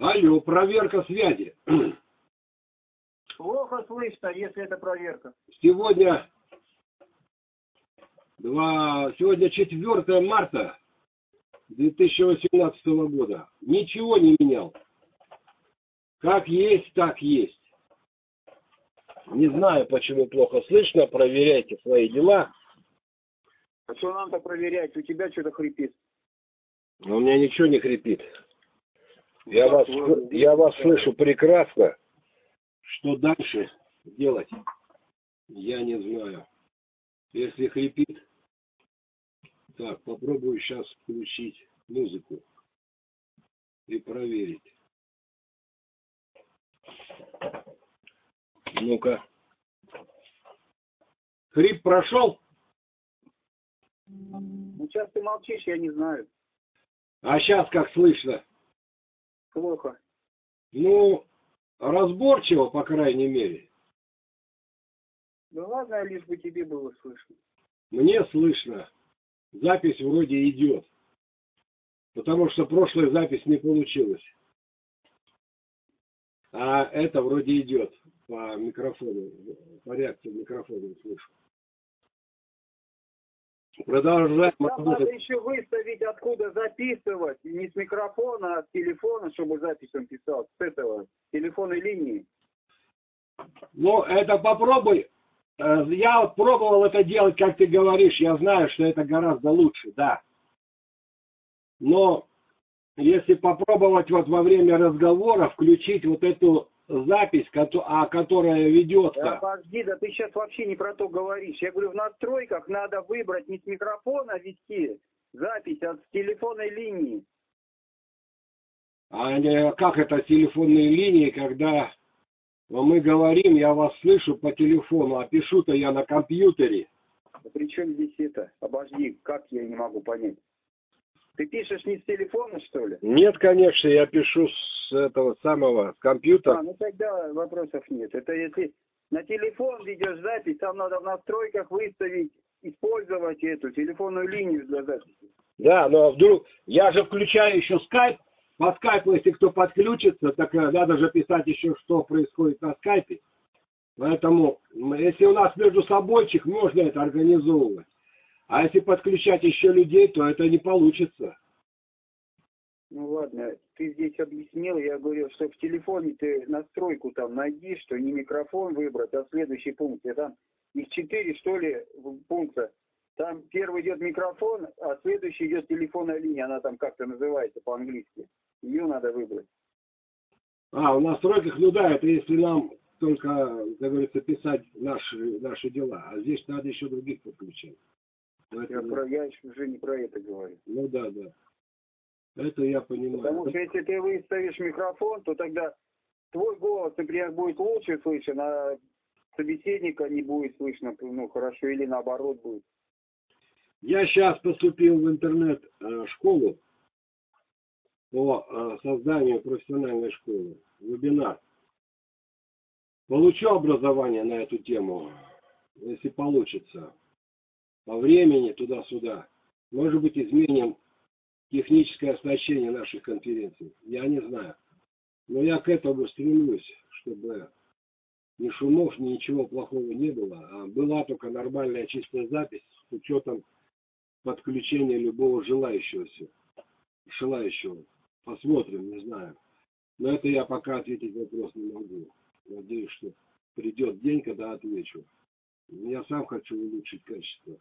Алло, проверка связи. Плохо слышно, если это проверка. Сегодня, два, сегодня 4 марта 2018 года. Ничего не менял. Как есть, так есть. Не знаю, почему плохо слышно. Проверяйте свои дела. А что нам-то проверять? У тебя что-то хрипит. Но у меня ничего не хрипит. Я вас, я вас слышу прекрасно. Что дальше делать, я не знаю. Если хрипит, так, попробую сейчас включить музыку и проверить. Ну-ка. Хрип прошел? Ну, сейчас ты молчишь, я не знаю. А сейчас как слышно? Плохо. Ну, разборчиво, по крайней мере. Ну ладно, лишь бы тебе было слышно. Мне слышно. Запись вроде идет. Потому что прошлая запись не получилась. А это вроде идет по микрофону, по реакции микрофона слышу. Продолжаем Там работать. надо еще выставить, откуда записывать. Не с микрофона, а с телефона, чтобы запись он писал. С этого, с телефонной линии. Ну, это попробуй. Э, Я вот пробовал это делать, как ты говоришь. Я знаю, что это гораздо лучше, да. Но если попробовать вот во время разговора включить вот эту запись, а которая Да ведется. подожди, да ты сейчас вообще не про то говоришь. Я говорю, в настройках надо выбрать не с микрофона вести запись, а с телефонной линии. А как это с телефонной линии, когда мы говорим, я вас слышу по телефону, а пишу-то я на компьютере. Да при чем здесь это? Обожди, как я не могу понять? Ты пишешь не с телефона, что ли? Нет, конечно, я пишу с этого самого, с компьютера. А, ну тогда вопросов нет. Это если на телефон ведешь запись, там надо в настройках выставить, использовать эту телефонную линию для записи. Да, но вдруг, я же включаю еще скайп, по скайпу, если кто подключится, так э, надо же писать еще, что происходит на скайпе. Поэтому, если у нас между собойчик, можно это организовывать. А если подключать еще людей, то это не получится. Ну ладно, ты здесь объяснил, я говорил, что в телефоне ты настройку там найди, что не микрофон выбрать, а следующий пункт. И там их четыре, что ли, пункта. Там первый идет микрофон, а следующий идет телефонная линия, она там как-то называется по-английски. Ее надо выбрать. А, в настройках, ну да, это если нам только, как говорится, писать наши, наши дела. А здесь надо еще других подключать. Я, про, я уже не про это говорю. Ну да, да. Это я понимаю. Потому что если ты выставишь микрофон, то тогда твой голос, например, будет лучше слышен, а собеседника не будет слышно, ну, хорошо, или наоборот будет. Я сейчас поступил в интернет-школу по э, созданию профессиональной школы, вебинар. Получу образование на эту тему, если получится, по времени туда-сюда. Может быть, изменим техническое оснащение наших конференций. Я не знаю. Но я к этому стремлюсь, чтобы ни шумов, ни ничего плохого не было, а была только нормальная чистая запись с учетом подключения любого желающего. Желающего. Посмотрим, не знаю. Но это я пока ответить вопрос не могу. Надеюсь, что придет день, когда отвечу. Я сам хочу улучшить качество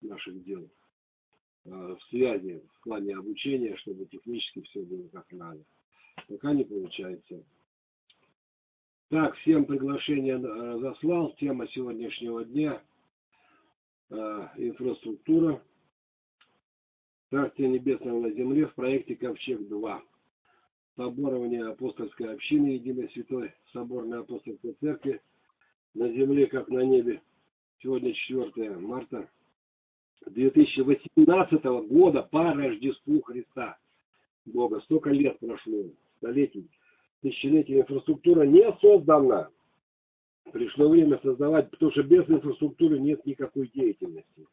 наших дел э, в связи, в плане обучения, чтобы технически все было как надо. Пока не получается. Так, всем приглашение э, заслал. Тема сегодняшнего дня э, инфраструктура. Царствие Небесного на земле в проекте Ковчег-2. Соборование апостольской общины Единой Святой Соборной Апостольской Церкви на земле, как на небе. Сегодня 4 марта 2018 года по Рождеству Христа. Бога. Столько лет прошло, столетий, тысячелетий инфраструктура не создана. Пришло время создавать, потому что без инфраструктуры нет никакой деятельности.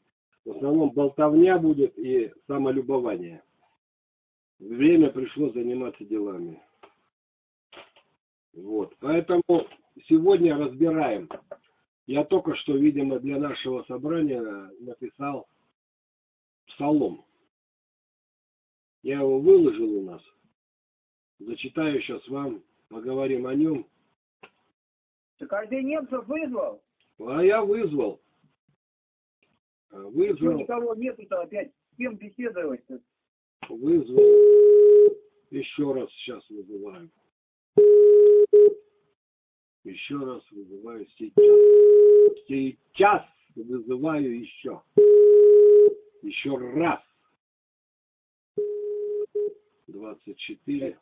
В основном болтовня будет и самолюбование. Время пришло заниматься делами. Вот. Поэтому сегодня разбираем. Я только что, видимо, для нашего собрания написал псалом. Я его выложил у нас. Зачитаю сейчас вам, поговорим о нем. Так а ты немцев вызвал? А я вызвал. А, Что Вызвал, никого нету-то опять? С кем беседовать-то? вызвал. Еще раз сейчас вызываю. Еще раз вызываю сейчас. Сейчас вызываю еще. Еще раз. 24.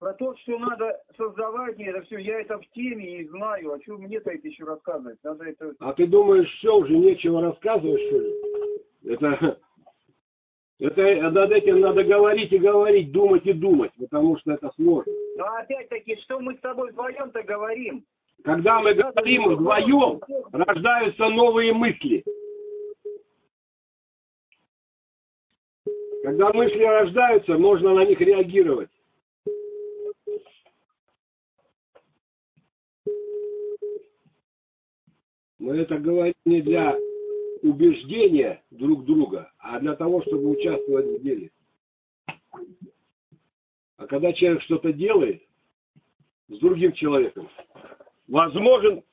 Про то, что надо создавать, это все, я это в теме и знаю. А что мне-то это еще рассказывать? Надо это... А ты думаешь, все, уже нечего рассказывать, что ли? Это, это над этим надо говорить и говорить, думать и думать, потому что это сложно. Но опять-таки, что мы с тобой вдвоем-то говорим? Когда мы говорим вдвоем, рождаются новые мысли. Когда мысли рождаются, можно на них реагировать. Мы это говорим не для убеждения друг друга, а для того, чтобы участвовать в деле. А когда человек что-то делает с другим человеком, возможен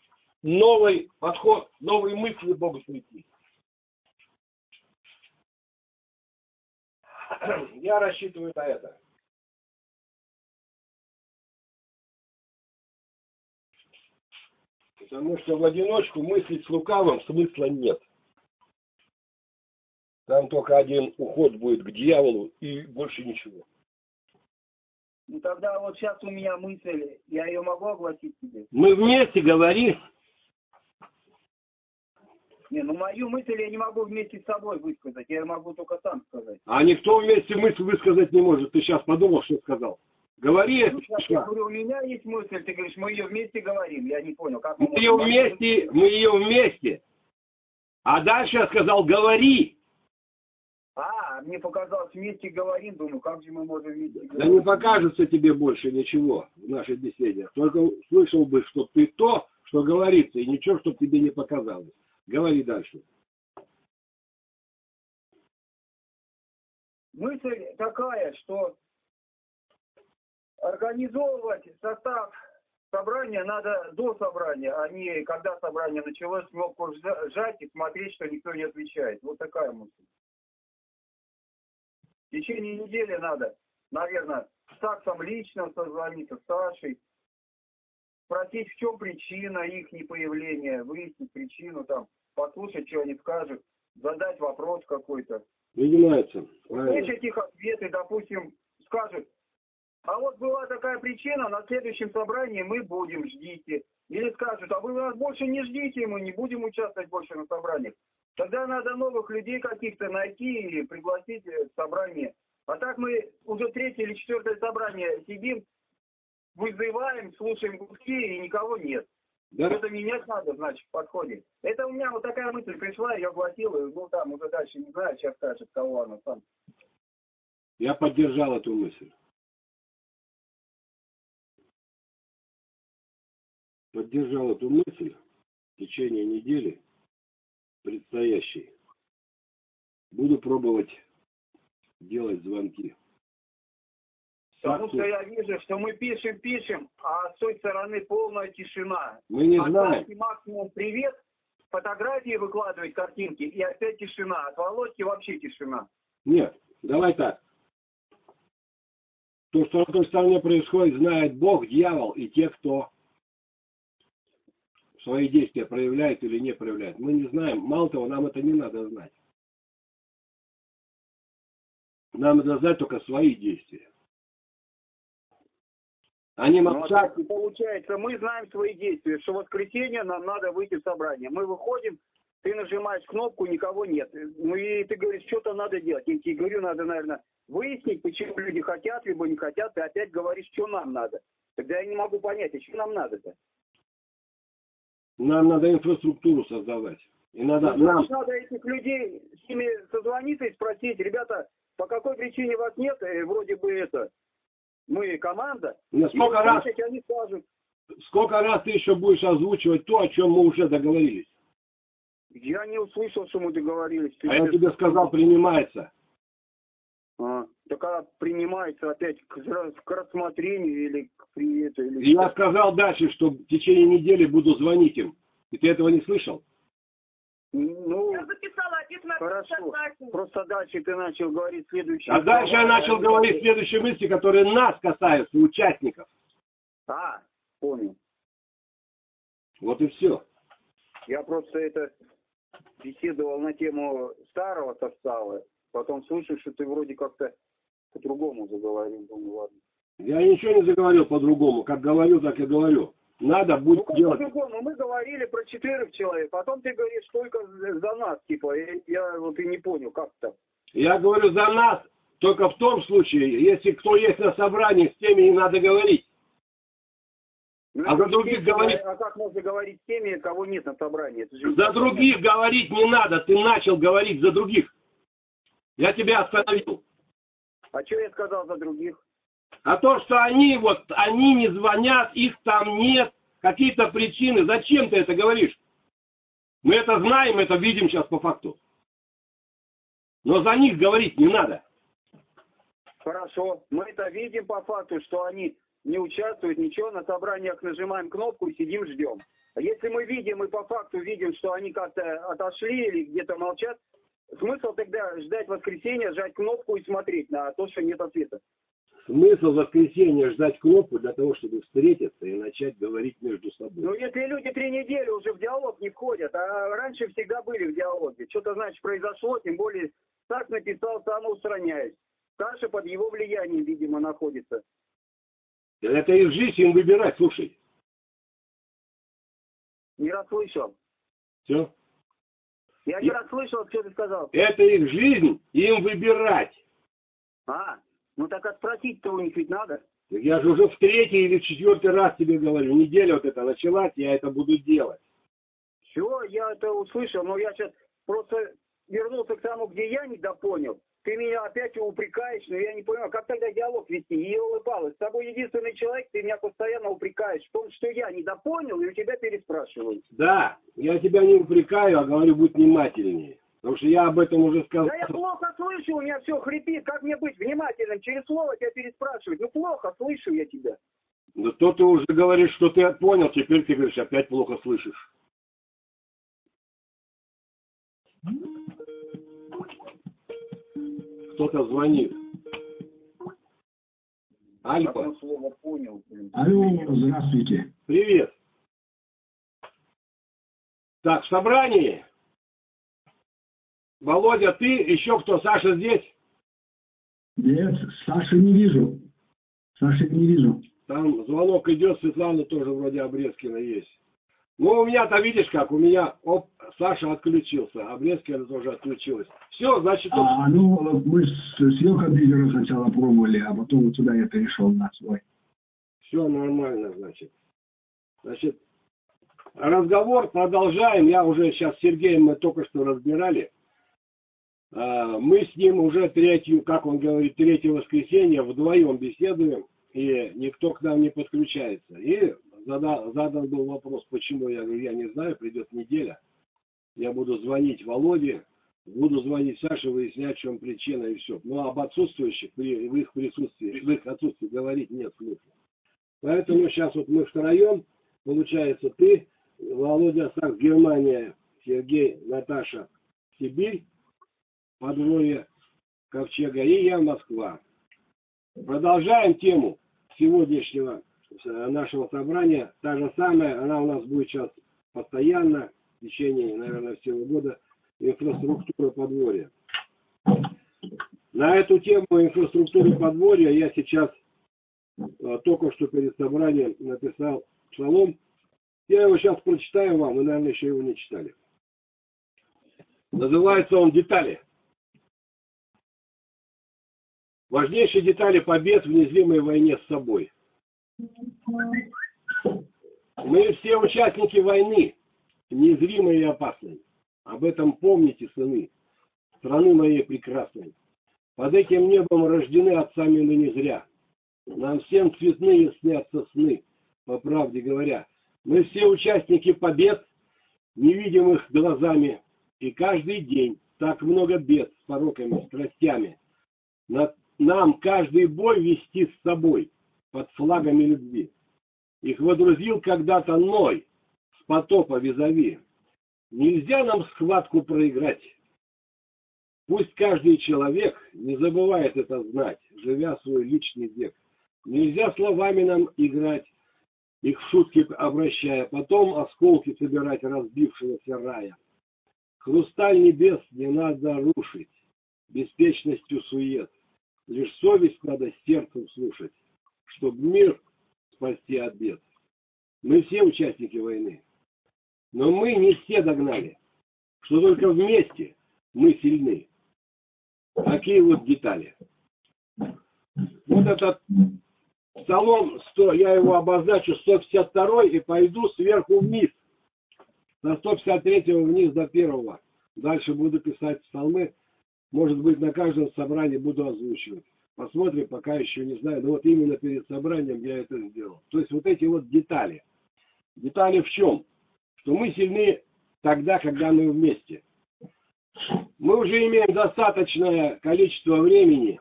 новый подход, новые мысли Богу прийти. Я рассчитываю на это. Потому что в одиночку мыслить с лукавым смысла нет. Там только один уход будет к дьяволу и больше ничего. Ну тогда вот сейчас у меня мысль, я ее могу огласить тебе? Мы вместе говорим, Не, ну мою мысль я не могу вместе с собой высказать, я могу только сам сказать. а никто вместе мысль высказать не может. Ты сейчас подумал, что сказал. Говори, Ну, сейчас я говорю, у меня есть мысль, ты говоришь, мы ее вместе говорим. Я не понял, как мы Мы ее вместе, мы ее вместе. А дальше я сказал, говори. А, мне показалось, вместе говорим, думаю, как же мы можем вместе Да говорить? не покажется тебе больше ничего в нашей беседе. Только слышал бы, что ты то, что говорится, и ничего, чтобы тебе не показалось. Говори дальше. Мысль такая, что организовывать состав собрания надо до собрания, а не когда собрание началось, кнопку жа- жать и смотреть, что никто не отвечает. Вот такая мысль. В течение недели надо, наверное, с таксом лично созвониться, с Сашей, спросить, в чем причина их непоявления, выяснить причину, там, послушать, что они скажут, задать вопрос какой-то. Принимается. Услышать их ответы, допустим, скажут, а вот была такая причина, на следующем собрании мы будем, ждите. Или скажут, а вы нас больше не ждите, мы не будем участвовать больше на собраниях. Тогда надо новых людей каких-то найти и пригласить э, в собрание. А так мы уже третье или четвертое собрание сидим, вызываем, слушаем гудки и никого нет. Да? Что-то менять надо, значит, в подходе. Это у меня вот такая мысль пришла, я огласил, и, ну там уже дальше не знаю, сейчас скажет, кого она сам. Я поддержал эту мысль. Поддержал эту мысль в течение недели предстоящей. Буду пробовать делать звонки. Потому что я вижу, что мы пишем, пишем, а с той стороны полная тишина. Мы не От знаем. Саши максимум привет, фотографии выкладывать, картинки, и опять тишина. От Володьки вообще тишина. Нет, давай так. То, что на той стороне происходит, знает Бог, дьявол и те, кто свои действия проявляет или не проявляет. Мы не знаем. Мало того, нам это не надо знать. Нам надо знать только свои действия. Они Ну, а молчат. и получается, мы знаем свои действия, что в воскресенье нам надо выйти в собрание. Мы выходим, ты нажимаешь кнопку, никого нет. Ну и ты говоришь, что-то надо делать. Я тебе говорю, надо, наверное, выяснить, почему люди хотят, либо не хотят. Ты опять говоришь, что нам надо. Тогда я не могу понять, а что нам надо-то? Нам надо инфраструктуру создавать. И надо Ну, нам, надо этих людей с ними созвониться и спросить, ребята, по какой причине вас нет, Э, вроде бы это, мы команда. на И сколько раз, услышать, они скажут, сколько раз ты еще будешь озвучивать то, о чем мы уже договорились? Я не услышал, что мы договорились. Ты А я тебе сказал, принимается. А, так а принимается опять к, рассмотрению или к при это, или И я сказал дальше, что в течение недели буду звонить им. И ты этого не слышал? Ну, Я записала, отец на Хорошо. просто дальше ты начал говорить следующее. А дальше я начал говорить следующие мысли, которые нас касаются, участников. А, понял. Вот и все. Я просто это беседовал на тему старого состава, потом слышу, что ты вроде как-то по-другому заговорил. Думаю, ладно. Я ничего не заговорил по-другому. Как говорю, так и говорю. Надо Ну, будет как делать. по-другому? Мы говорили про четырех человек, потом ты говоришь только за нас, типа, я, я вот и не понял, как так. Я говорю за нас только в том случае, если кто есть на собрании, с теми не надо говорить. Ну, А за других естественно, говорить- А как можно говорить с теми, кого нет на собрании? Же За других говорить не надо. Ты начал говорить за других. Я тебя остановил. А что я сказал за других? А то, что они вот, они не звонят, их там нет, какие-то причины. Зачем ты это говоришь? Мы это знаем, это видим сейчас по факту. Но за них говорить не надо. Хорошо, мы это видим по факту, что они не участвуют, ничего, на собраниях нажимаем кнопку и сидим, ждем. Если мы видим и по факту видим, что они как-то отошли или где-то молчат, смысл тогда ждать воскресенья, жать кнопку и смотреть на то, что нет ответа. Смысл в воскресенье ждать кнопку для того, чтобы встретиться и начать говорить между собой. Ну, если люди три недели уже в диалог не входят, а раньше всегда были в диалоге, что-то, значит, произошло, тем более так написал, самоустраняюсь. Саша под его влиянием, видимо, находится. Это их жизнь, им выбирать, слушай. Не расслышал. Все. Я не Я- расслышал, что ты сказал. Это их жизнь, им выбирать. А, ну так спросить-то у них ведь надо. Я же уже в третий или в четвертый раз тебе говорю, неделя вот эта началась, я это буду делать. Все, я это услышал, но я сейчас просто вернулся к тому, где я не допонял. Ты меня опять упрекаешь, но я не понимаю, как тогда диалог вести? И улыбалась. С тобой единственный человек, ты меня постоянно упрекаешь в том, что я не допонял, и у тебя переспрашиваю. Да, я тебя не упрекаю, а говорю, будь внимательнее. Потому что я об этом уже сказал. Да я плохо слышу, у меня все хрипит. Как мне быть внимательным? Через слово тебя переспрашивать. Ну плохо слышу я тебя. Но то ты уже говоришь, что ты понял, теперь ты говоришь, опять плохо слышишь. Кто-то звонит. Альфа, Одно слово понял, блин. Алло, здравствуйте. привет. Так, в собрании. Володя, ты, еще кто, Саша здесь? Нет, Саши не вижу. Саши не вижу. Там звонок идет, Светлана тоже вроде Обрезкина есть. Ну, у меня-то видишь как, у меня, оп, Саша отключился, Обрезкина тоже отключилась. Все, значит, тут А, ну, мы с, с ее сначала пробовали, а потом вот сюда я перешел на свой. все нормально, значит. Значит, разговор продолжаем. Я уже сейчас с Сергеем мы только что разбирали. А, Мы с ним уже третью, как он говорит, третье воскресенье вдвоем беседуем, и никто к нам не подключается. И зада- задан был вопрос, почему, я говорю, я не знаю, придет неделя, я буду звонить Володе, буду звонить Саше, выяснять, в чем причина и все. Но об отсутствующих, при, в их присутствии, в их отсутствии говорить нет смысла. Поэтому сейчас вот мы втроем, получается, ты, Володя Сакс, Германия, Сергей, Наташа, Сибирь, подвое Ковчега, и я Москва. Продолжаем тему сегодняшнего э, нашего собрания. Та же самая, она у нас будет сейчас постоянно, в течение, наверное, всего года, инфраструктура подворья. На эту тему инфраструктуры подворья я сейчас э, только что перед собранием написал псалом. Я его сейчас прочитаю вам, вы, наверное, еще его не читали. Называется он «Детали». Важнейшие детали побед в незримой войне с собой. Мы все участники войны, незримой и опасной. Об этом помните, сыны, страны моей прекрасной. Под этим небом рождены отцами мы не зря. Нам всем цветные снятся сны. по правде говоря. Мы все участники побед, невидимых глазами, и каждый день так много бед с пороками, страстями. Нам каждый бой вести с собой под флагами любви. Их водрузил когда-то Ной с потопа визави. Нельзя нам схватку проиграть. Пусть каждый человек не забывает это знать, живя свой личный век. Нельзя словами нам играть, их в шутки обращая, потом осколки собирать разбившегося рая. Хрусталь небес не надо рушить, беспечностью сует. Лишь совесть надо сердцем слушать, чтоб мир спасти от бед. Мы все участники войны, но мы не все догнали, что только вместе мы сильны. Такие вот детали. Вот этот Псалом 100, я его обозначу 152 и пойду сверху вниз. На 153 вниз до первого. Дальше буду писать псалмы. Может быть, на каждом собрании буду озвучивать. Посмотрим, пока еще не знаю. Но вот именно перед собранием я это сделал. То есть вот эти вот детали. Детали в чем? Что мы сильны тогда, когда мы вместе. Мы уже имеем достаточное количество времени,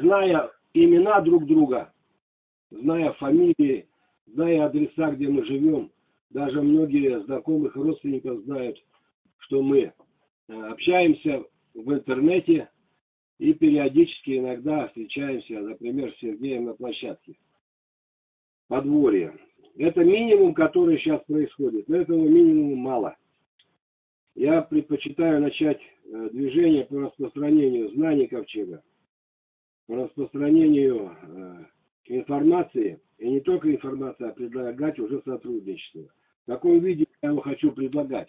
зная имена друг друга, зная фамилии, зная адреса, где мы живем, даже многие знакомых родственников знают, что мы э, общаемся в интернете и периодически иногда встречаемся, например, с Сергеем на площадке. Подворье. Это минимум, который сейчас происходит, но этого минимума мало. Я предпочитаю начать э, движение по распространению знаний Ковчега, по распространению э, информации, и не только информации, а предлагать уже сотрудничество. В каком виде я его хочу предлагать?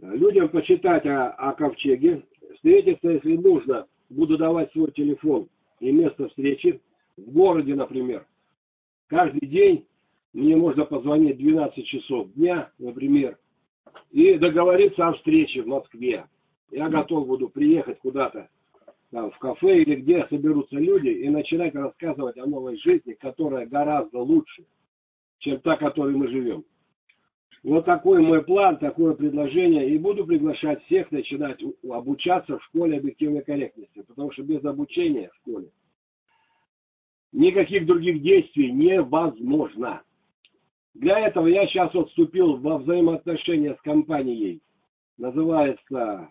Людям почитать о, о ковчеге, встретиться, если нужно, буду давать свой телефон и место встречи в городе, например. Каждый день мне можно позвонить 12 часов дня, например, и договориться о встрече в Москве. Я готов буду приехать куда-то там, в кафе или где соберутся люди и начинать рассказывать о новой жизни, которая гораздо лучше, чем та, которой мы живем. Вот такой мой план, такое предложение. И буду приглашать всех начинать обучаться в школе объективной корректности. Потому что без обучения в школе никаких других действий невозможно. Для этого я сейчас вот вступил во взаимоотношения с компанией. Называется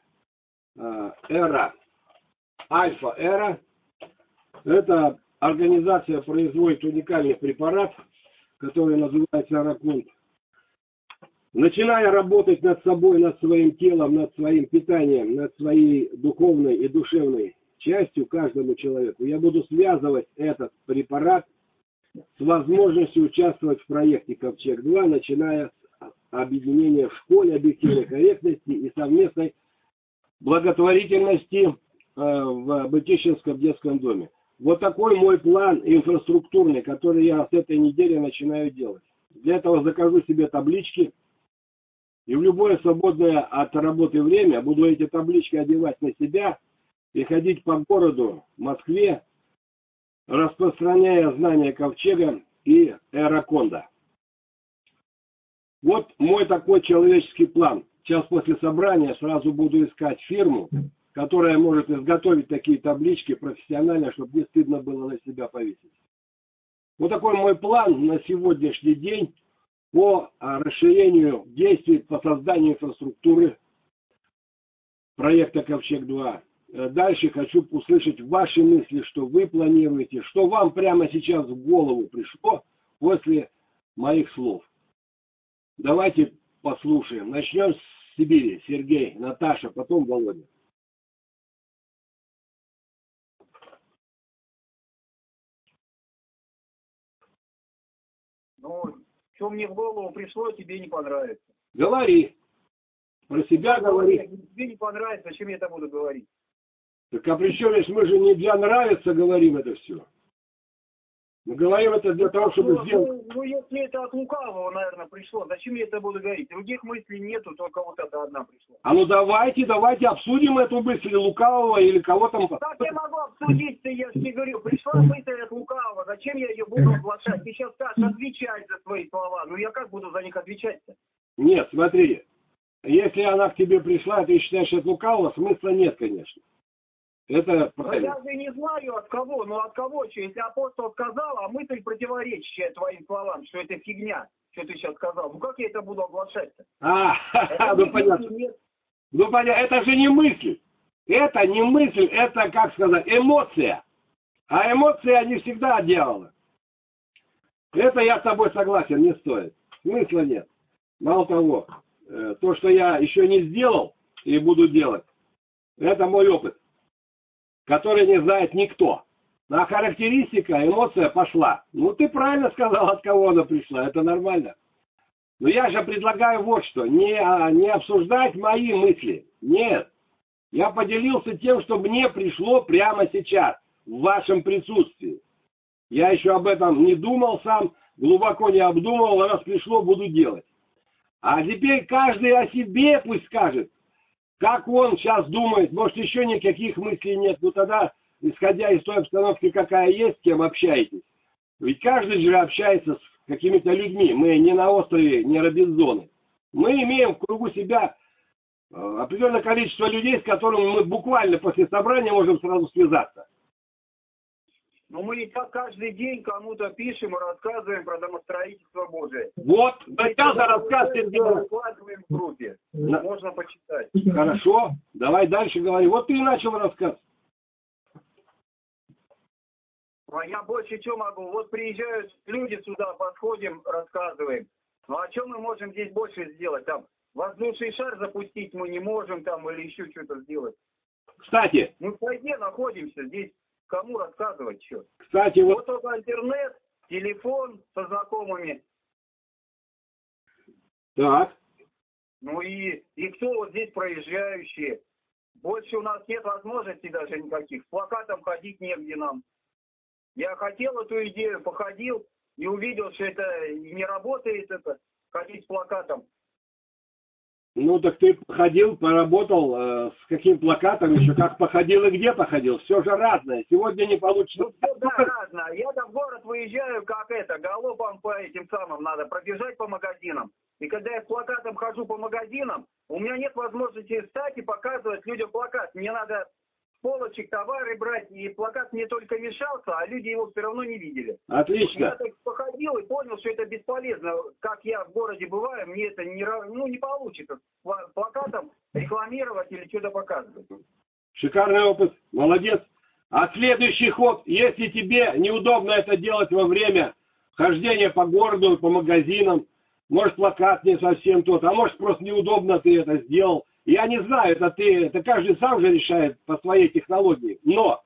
э, Эра Альфа-Эра. Эта организация производит уникальный препарат, который называется Аракунт. Начиная работать над собой, над своим телом, над своим питанием, над своей духовной и душевной частью каждому человеку, я буду связывать этот препарат с возможностью участвовать в проекте Ковчег-2, начиная с объединения в школе объективной корректности и совместной благотворительности Э, в Бытищинском детском доме. Вот такой мой план инфраструктурный, который я с этой недели начинаю делать. Для этого закажу себе таблички, и в любое свободное от работы время буду эти таблички одевать на себя и ходить по городу Москве, распространяя знания Ковчега и Эраконда. Вот мой такой человеческий план. Сейчас после собрания сразу буду искать фирму, которая может изготовить такие таблички профессионально, чтобы не стыдно было на себя повесить. Вот такой мой план на сегодняшний день по а, расширению действий по созданию инфраструктуры проекта «Ковчег-2». Э, дальше хочу услышать ваши мысли, что вы планируете, что вам прямо сейчас в голову пришло после моих слов. Давайте послушаем. Начнем с Сибири. Сергей, Наташа, потом Володя. Ну, что мне в голову пришло, тебе не понравится. Говори. Про себя говори. Тебе не понравится, зачем я это буду говорить? Так а при чем, если мы же не для нравится говорим это все. Мы говорим это для того, чтобы ну, сделать... Ну, ну, если это от лукавого, наверное, пришло, зачем я это буду говорить? Других мыслей нету, только вот эта одна пришла. А ну давайте, давайте обсудим эту мысль лукавого или кого там... Как я могу обсудить-то, я тебе говорю, пришла мысль от лукавого, зачем я ее буду оглашать? Ты сейчас скажешь, отвечать за свои слова. Ну я как буду за них отвечать-то? Нет, смотри, если она к тебе пришла, ты считаешь это лукаво, смысла нет, конечно. Это Но правильно. я же не знаю от кого, ну от кого что, если апостол сказал, а мысль противоречащая твоим словам, что это фигня, что ты сейчас сказал. Ну как я это буду оглашать-то? А, Это ну понятно. нет. Ну понятно, это же не мысль. Это не мысль, это, как сказать, эмоция. А эмоции, они всегда дьявола. Это я с тобой согласен, не стоит. Смысла нет. Мало того, э, то, что я еще не сделал и буду делать, это мой опыт, который не знает никто. А характеристика, эмоция пошла. Ну, ты правильно сказал, от кого она пришла, это нормально. Но я же предлагаю вот что, не, а, не обсуждать мои мысли. Нет. Я поделился тем, что мне пришло прямо сейчас, в вашем присутствии. Я еще об этом не думал сам, глубоко не обдумывал, а раз пришло, буду делать. А теперь каждый о себе пусть скажет, как он сейчас думает, может еще никаких мыслей нет, ну тогда, исходя из той обстановки, какая есть, с кем общаетесь. Ведь каждый же общается с какими-то людьми, мы не на острове, не Робинзоны. Мы имеем в кругу себя э, определенное количество людей, с которыми мы буквально после собрания можем сразу связаться. Ну мы и так каждый день кому-то пишем и рассказываем про домостроительство Божие. Вот, за рассказ Сергея. Выкладываем в группе. На- Можно почитать. Хорошо, давай дальше говори. Вот ты и начал рассказ. А я больше что могу? Вот приезжают люди сюда, подходим, рассказываем. Ну а что мы можем здесь больше сделать? Там воздушный шар запустить мы не можем там или еще что-то сделать. Кстати, Мы в войне находимся, здесь кому рассказывать что? кстати, вот Вот только интернет, телефон со знакомыми. так. Ну и, и кто вот здесь проезжающие? Больше у нас нет возможностей даже никаких. С плакатом ходить негде нам. Я хотел эту идею, походил и увидел, что это не работает, это ходить с плакатом. Ну так ты походил, поработал, э, с каким плакатом еще, как походил и где походил. Все же разное. Сегодня не получится. Ну, да, разно. Я там в город выезжаю, как это, галопом по этим самым надо пробежать по магазинам. И когда я с плакатом хожу по магазинам, у меня нет возможности встать и показывать людям плакат. Мне надо полочек товары брать, и плакат мне только мешался, а люди его все равно не видели. Я Отлично. так походил и понял, что это бесполезно. Как я в городе бываю, мне это не, ну, не получится плакатом рекламировать или что-то показывать. Шикарный опыт. Молодец. А следующий ход, если тебе неудобно это делать во время хождения по городу, по магазинам, может плакат не совсем тот, а может просто неудобно ты это сделал. Я не знаю, это ты, это каждый сам же решает по своей технологии. Но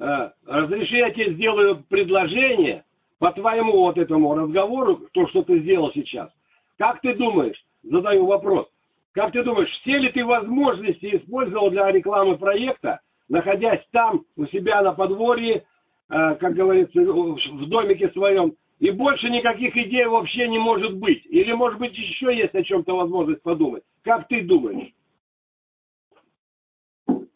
э, разреши я тебе сделаю предложение по твоему вот этому разговору, то, что ты сделал сейчас. Как ты думаешь, задаю вопрос, как ты думаешь, все ли ты возможности использовал для рекламы проекта, находясь там, у себя на подворье, э, как говорится, в домике своем, и больше никаких идей вообще не может быть? Или, может быть, еще есть о чем-то возможность подумать? Как ты думаешь?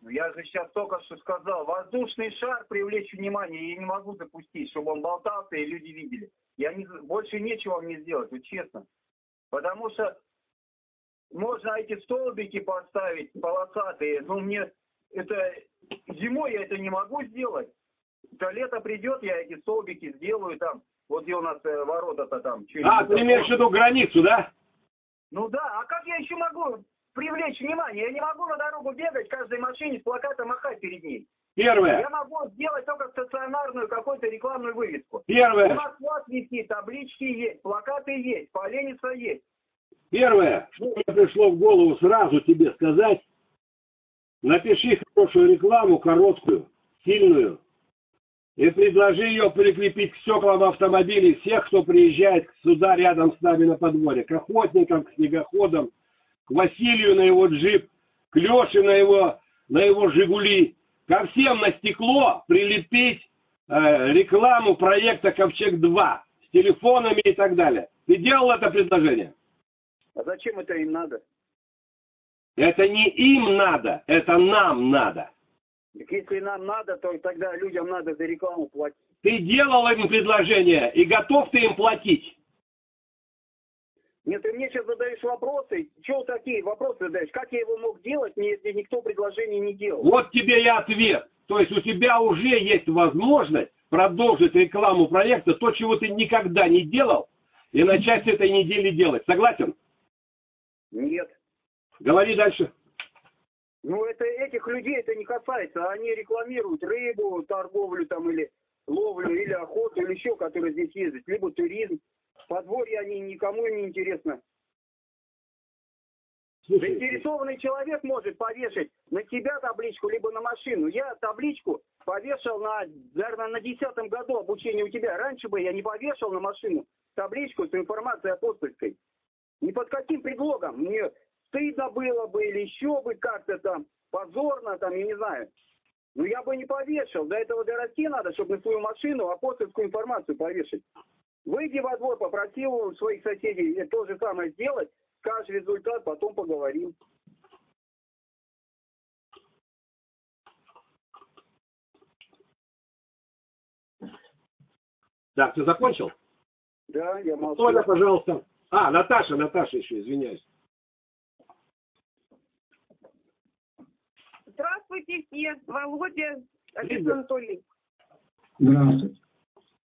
Ну, Я же сейчас только что сказал, воздушный шар привлечь внимание я не могу допустить, чтобы он болтался и люди видели. Я не, больше нечего мне сделать, вот честно. Потому что можно эти столбики поставить полосатые, но мне это зимой я это не могу сделать. То лето придет, я эти столбики сделаю там, вот где у нас э, ворота-то там. через- А, ты имеешь в виду границу, да? Ну да, а как я еще могу привлечь внимание? Я не могу на дорогу бегать каждой машине с плакатом махать перед ней. Первое. Я могу сделать только стационарную какую-то рекламную вывеску. У Первое. нас флаг висит, таблички есть, плакаты есть, поленница есть. Первое, что мне пришло в голову сразу тебе сказать, напиши хорошую рекламу, короткую, сильную, и предложи ее прикрепить к стеклам автомобилей всех, кто приезжает сюда рядом с нами на подворье, к охотникам, к снегоходам, Василию на его джип, к Леше на его, на его «Жигули», ко всем на стекло прилепить э, рекламу проекта «Ковчег-2» с телефонами и так далее. Ты делал это предложение? А зачем это им надо? Это не им надо, это нам надо. Так если нам надо, то тогда людям надо за рекламу платить. Ты делал им предложение и готов ты им платить? Нет, ты мне сейчас задаешь вопросы. Чего такие вопросы задаешь? Как я его мог делать, если никто предложение не делал? Вот тебе и ответ. То есть у тебя уже есть возможность продолжить рекламу проекта, то, чего ты никогда не делал, и начать с этой недели делать. Согласен? Нет. Говори дальше. Ну, это этих людей это не касается. Они рекламируют рыбу, торговлю там или ловлю, или охоту, или еще, которые здесь ездят, либо туризм. Подворье они никому не интересно. Слушай, Заинтересованный человек может повешать на себя табличку, либо на машину. Я табличку повешал на, наверное, на десятом году обучения у тебя. Раньше бы я не повешал на машину табличку с информацией апостольской. Ни под каким предлогом. Мне стыдно было бы или еще бы как-то там позорно, там, я не знаю. Ну, я бы не повешал. До этого дорасти надо, чтобы на свою машину апостольскую информацию повешать. Выйди во двор, попроси у своих соседей то же самое сделать, скажешь результат, потом поговорим. Так, ты закончил? Да, я молчу. Толя, пожалуйста. А, Наташа, Наташа еще, извиняюсь. Здравствуйте все. Володя, Привет. Анатолий. Здравствуйте.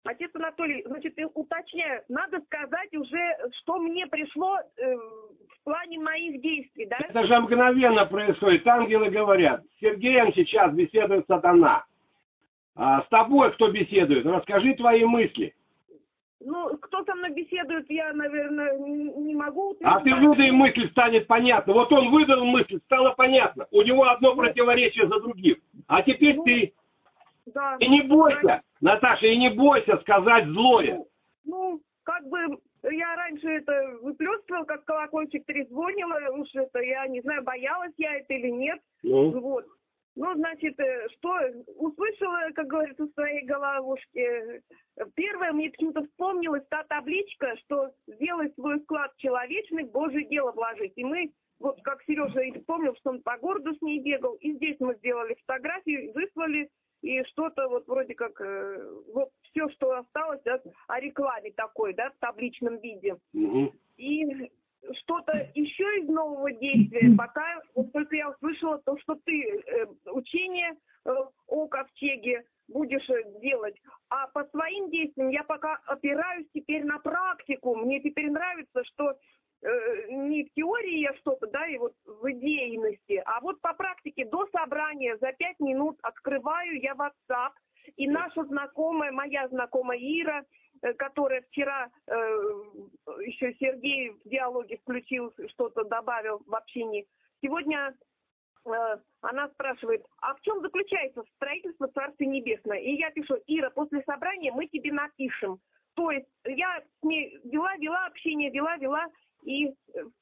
Отец Анатолий, значит, я уточняю, надо сказать уже, что мне пришло э, в плане моих действий, да? Это же мгновенно происходит. Ангелы говорят, с Сергеем сейчас беседует сатана. А с тобой кто беседует? Расскажи твои мысли. Ну, кто со мной беседует, я, наверное, не могу А ты выдай мысль, станет понятно. Вот он выдал мысль, стало понятно. У него одно противоречие за другим. А теперь ты. Да. И не бойся, Наташа, и не бойся сказать злое. Ну, ну, как бы я раньше это выплескивала, как колокольчик трезвонила, уж это, я не знаю, боялась я это или нет. Ну, Вот. Ну, значит, э, что услышала, как говорится, в своей головушке. Первое, мне почему-то вспомнилась та табличка, что сделай свой вклад человечный, Божье дело вложить. И мы, вот как Сережа и вспомнил, что он по городу с ней бегал, и здесь мы сделали фотографию, выслали, и что-то вот вроде как, э, вот все, что осталось от, о рекламе такой, да, в табличном виде. мгм. И что-то еще из нового действия, пока вот только я услышала то, что ты э, учение э, о ковчеге будешь делать. А по своим действиям я пока опираюсь теперь на практику. Мне теперь нравится, что э, не в теории я что-то, да, и вот в идейности, а вот по практике до собрания за пять минут открываю я WhatsApp, и наша знакомая, моя знакомая Ира, э, которая вчера э, еще Сергей в диалоге включил, что-то добавил в общении. Сегодня э, она спрашивает, а в чем заключается строительство Царствия Небесное? И я пишу, Ира, после собрания мы тебе напишем. То есть я с ней вела, вела общение, вела, вела. И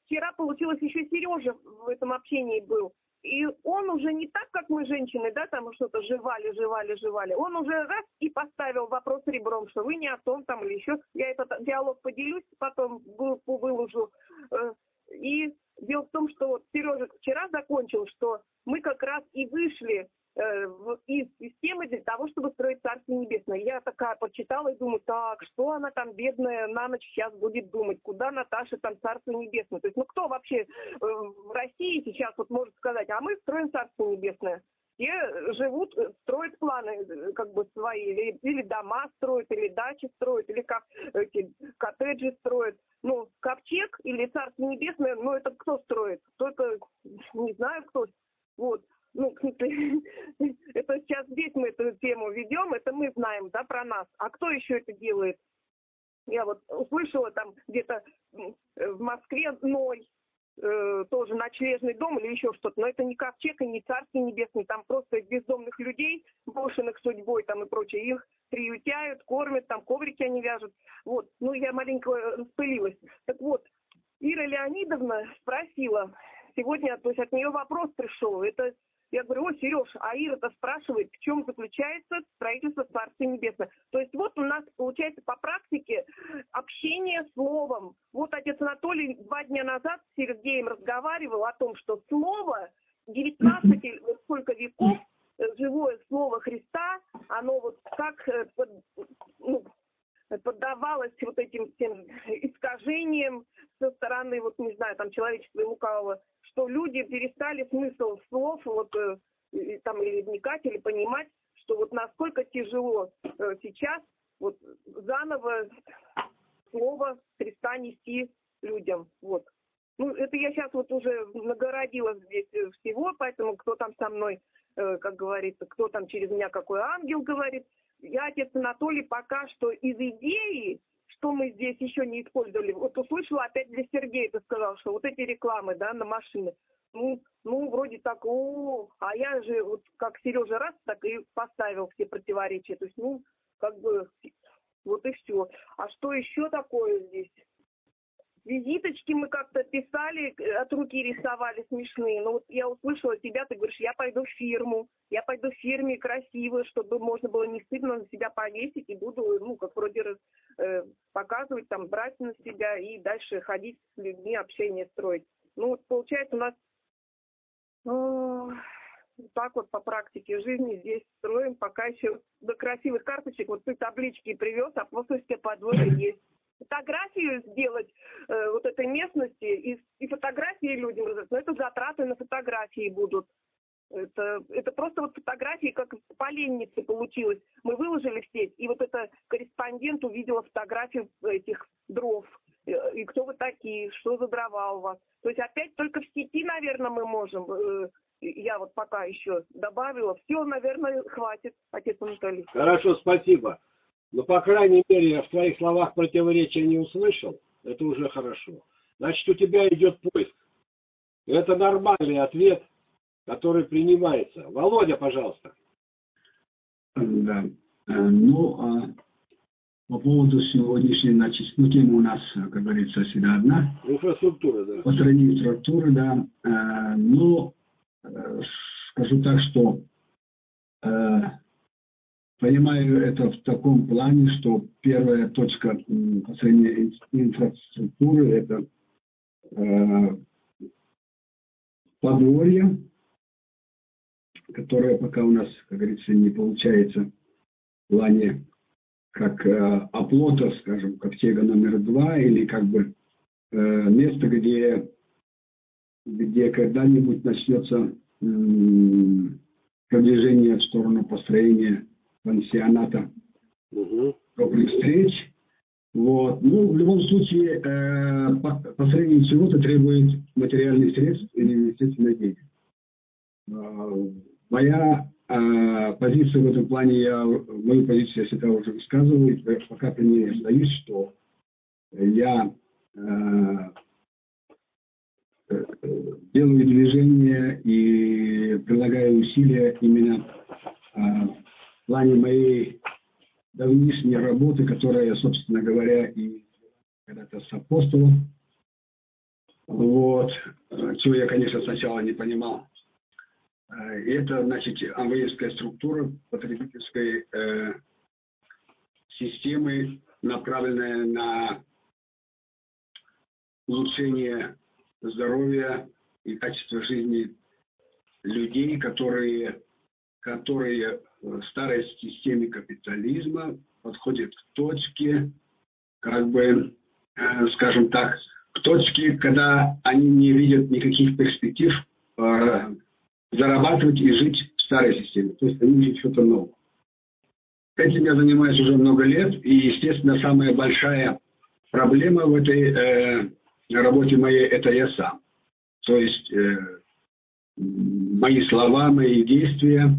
вчера получилось еще Сережа в этом общении был. И он уже не так, как мы, женщины, да, там что-то жевали, жевали, жевали. Он уже раз и поставил вопрос ребром, что вы не о том там или еще. Я этот диалог поделюсь, потом группу выложу. Э, И дело в том, что Сережа вчера закончил, что мы как раз и вышли из системы для того, чтобы строить Царствие Небесное. Я такая почитала и думаю, так, что она там, бедная, на ночь сейчас будет думать, куда Наташа там Царствие Небесное. То есть, ну кто вообще э, в России сейчас вот может сказать, а мы строим Царствие Небесное. Все живут, э, строят планы э, как бы свои, или, или дома строят, или дачи строят, или как эти коттеджи строят. Ну, ковчег или Царствие Небесное, ну это кто строит? Только не знаю кто. Вот. Ну, это сейчас здесь мы эту тему ведем, это мы знаем, да, про нас. А кто еще это делает? Я вот услышала там где-то э, в Москве Ной, э, тоже ночлежный дом или еще что-то, но это не ковчег и не царствие небесное, там просто бездомных людей, брошенных судьбой там и прочее, их приютяют, кормят, там коврики они вяжут. Вот, ну я маленько распылилась. Так вот, Ира Леонидовна спросила, сегодня, то есть от нее вопрос пришел, это я говорю, о, Сереж, а Ира-то спрашивает, в чем заключается строительство Царствия Небесного. То есть вот у нас получается по практике общение словом. Вот отец Анатолий два дня назад с Сергеем разговаривал о том, что слово 19 или сколько веков э, живое слово Христа, оно вот как э, под, ну, поддавалось вот этим всем искажениям со стороны, вот не знаю, там человечества и лукавого, что люди перестали смысл слов вот э, там или вникать, или понимать, что вот насколько тяжело э, сейчас вот заново слово Христа нести людям. Вот. Ну, это я сейчас вот уже нагородила здесь всего, поэтому кто там со мной, э, как говорится, кто там через меня какой ангел говорит. Я, отец Анатолий, пока что из идеи, что мы здесь еще не использовали, вот услышала опять для Сергея, ты сказал, что вот эти рекламы, да, на машины, ну, ну, вроде так, о, а я же, вот как Сережа раз, так и поставил все противоречия. То есть, ну, как бы, вот и все. А что еще такое здесь? Визиточки мы как-то писали, от руки рисовали смешные. Но вот я услышала тебя, ты говоришь, я пойду в фирму. Я пойду в фирме красиво, чтобы можно было не стыдно на себя повесить и буду, ну, как вроде э, показывать, там, брать на себя и дальше ходить с людьми, общение строить. Ну, вот получается у нас так вот по практике жизни здесь строим, пока еще до красивых карточек. Вот ты таблички привез, а апостольское подворье есть. Фотографию сделать э, вот этой местности и, и фотографии людям раздать, но это затраты на фотографии будут. Это, это просто вот фотографии, как поленницы получилось. Мы выложили в сеть, и вот это корреспондент увидела фотографию этих дров. Э, и кто вы такие, что за дрова у вас. То есть опять только в сети, наверное, мы можем э, я вот пока еще добавила. Все, наверное, хватит, отец Анатолий. Хорошо, спасибо. Но, по крайней мере, я в твоих словах противоречия не услышал. Это уже хорошо. Значит, у тебя идет поиск. Это нормальный ответ, который принимается. Володя, пожалуйста. Да. Э, ну, а по поводу сегодняшней, значит, ну, тема у нас, как говорится, всегда одна. Инфраструктура, да. Построение инфраструктуры, да. Э, но Э, скажу так, что понимаю это в таком плане, что первая точка построения инфраструктуры – это э, подворье, которое пока у нас, как говорится, не получается в плане как э, оплота, скажем, ковчега номер два, или как бы э, место, где где когда-нибудь начнется продвижение в сторону построения пансионата угу. встреч. Вот. Ну, в любом случае, э, построение чего-то требует материальных средств или, естественно, денег. Э, моя э, позиция в этом плане, я, мою позицию я всегда уже высказывал, и пока при ней остаюсь, что я э, делаю движение и прилагаю усилия именно а, в плане моей давнишней работы, которая, собственно говоря, и когда-то с апостолом. Вот. Чего я, конечно, сначала не понимал. И это, значит, АВСская структура потребительской э, системы, направленная на улучшение здоровья и качества жизни людей, которые, которые старой системе капитализма подходят к точке, как бы, э, скажем так, к точке, когда они не видят никаких перспектив э, зарабатывать и жить в старой системе. То есть они ищут что-то новое. Этим я занимаюсь уже много лет, и, естественно, самая большая проблема в этой э, работе моей – это я сам. То есть э, мои слова, мои действия.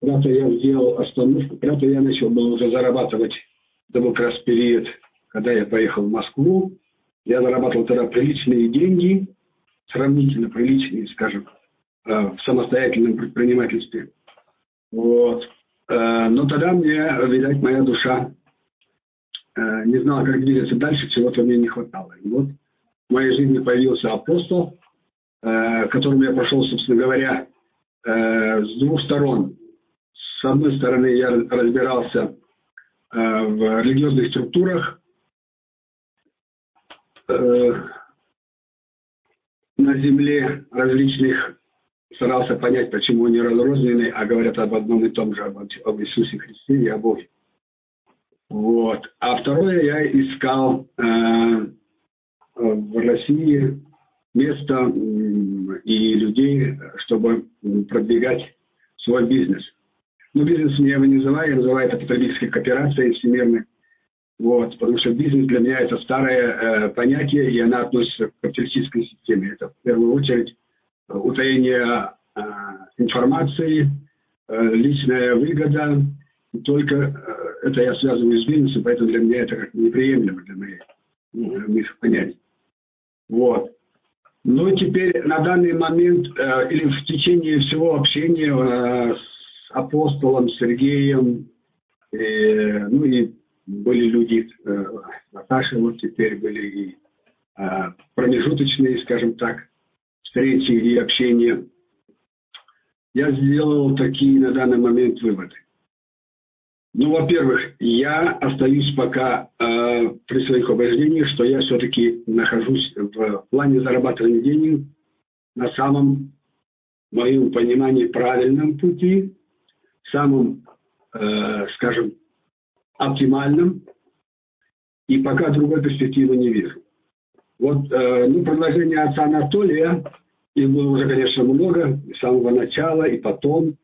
Когда-то я сделал остановку, когда-то я начал был уже зарабатывать, это был как раз период, когда я поехал в Москву. Я зарабатывал тогда приличные деньги, сравнительно приличные, скажем, э, в самостоятельном предпринимательстве. Вот. Э, но тогда мне, видать, моя душа э, не знала, как двигаться дальше, чего-то мне не хватало. И вот в моей жизни появился апостол, которым я прошел, собственно говоря, с двух сторон. С одной стороны, я разбирался э, в религиозных структурах, э, на земле различных старался понять, почему они разрознены, а говорят об одном и том же, об, об Иисусе Христе и о Боге. Вот. А второе, я искал э, в России место и людей, чтобы продвигать свой бизнес. Но бизнес я его не называю, я называю это потребительской кооперацией всемирной. Вот, потому что бизнес для меня это старое э, понятие, и она относится к капиталистической системе. Это в первую очередь утаение э, информации, э, личная выгода. И только э, это я связываю с бизнесом, поэтому для меня это как неприемлемо для моих, моих понятий. Вот. Ну, теперь на данный момент, э, или в течение всего общения э, с апостолом Сергеем, э, ну и были люди, э, Наташа вот теперь были и э, промежуточные, скажем так, встречи и общения, я сделал такие на данный момент выводы. Ну, во-первых, я остаюсь пока э, при своих убеждениях, что я все-таки нахожусь в плане зарабатывания денег на самом, в моем понимании, правильном пути, самом, э, скажем, оптимальном, и пока другой перспективы не вижу. Вот, э, ну, предложение отца Анатолия, их было уже, конечно, много, с самого начала и потом.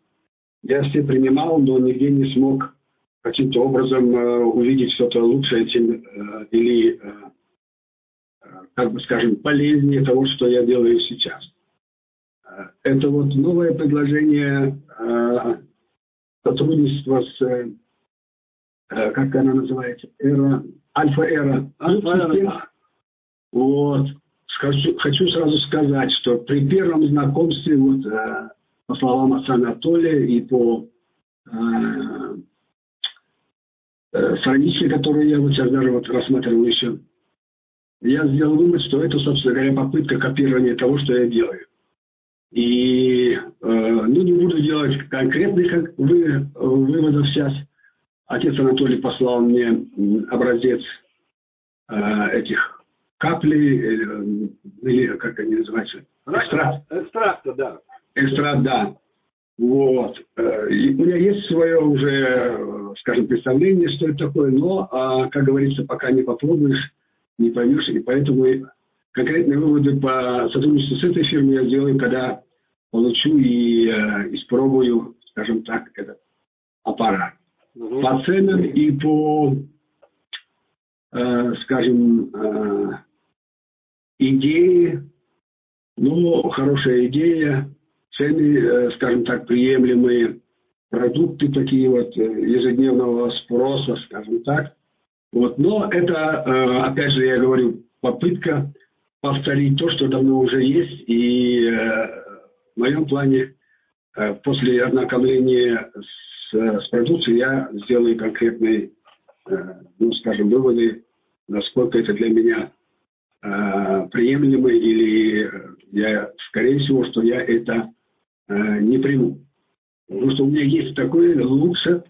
Я все принимал, но нигде не смог каким-то образом э, увидеть что-то лучшее, чем э, или, э, как бы скажем, полезнее того, что я делаю сейчас. Э, это вот новое предложение э, сотрудничества с, э, как она называется, эра, альфа-эра. Альфа-эра. Вот. Хочу, хочу сразу сказать, что при первом знакомстве, вот, э, по словам отца Анатолия и по э, Э, странички, которые я вот сейчас даже вот рассматривал еще, я сделал вывод, что это, собственно говоря, попытка копирования того, что я делаю. И, э, ну, не буду делать конкретных вы, выводов сейчас. Отец Анатолий послал мне образец э, этих каплей, или, или как они называются? Экстракт. Экстракта, да. Экстракт, да. Вот. Э, и у меня есть свое уже, скажем, представление, что это такое, но, а, как говорится, пока не попробуешь, не поймешь, и поэтому конкретные выводы по сотрудничеству с этой фирмой я сделаю, когда получу и э, испробую, скажем так, этот аппарат. Угу. По ценам и по, э, скажем, э, идее, ну, хорошая идея, цены, э, скажем так, приемлемые, продукты такие вот э, ежедневного спроса, скажем так. Вот. Но это, э, опять же, я говорю, попытка повторить то, что давно уже есть. И в моем плане после ознакомления с, с продукцией я сделаю конкретные, ну, скажем, выводы, насколько это для меня приемлемо, или я, скорее всего, что я это Э, не приму. Потому что у меня есть такое лучше,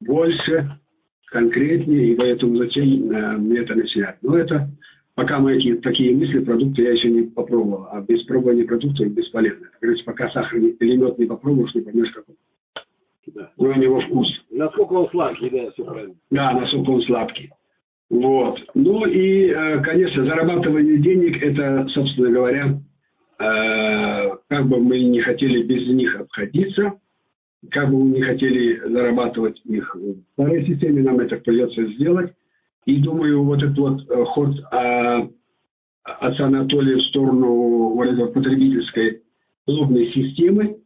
больше, конкретнее, и поэтому зачем э, мне это начинать. Но это пока мои такие, такие мысли, продукты я еще не попробовал. А без пробования продуктов бесполезно. Короче, пока сахар или мед не попробуешь, не поймешь, какой. Да. у него вкус. Насколько он сладкий, да, все правильно. Да, насколько он сладкий. Вот. Ну и, э, конечно, зарабатывание денег, это, собственно говоря, Э, как бы мы не хотели без них обходиться, как бы мы не хотели зарабатывать их в старой системе, нам это придется сделать. И думаю, вот этот вот э, ход а, отца Анатолия в сторону вот этой потребительской клубной системы,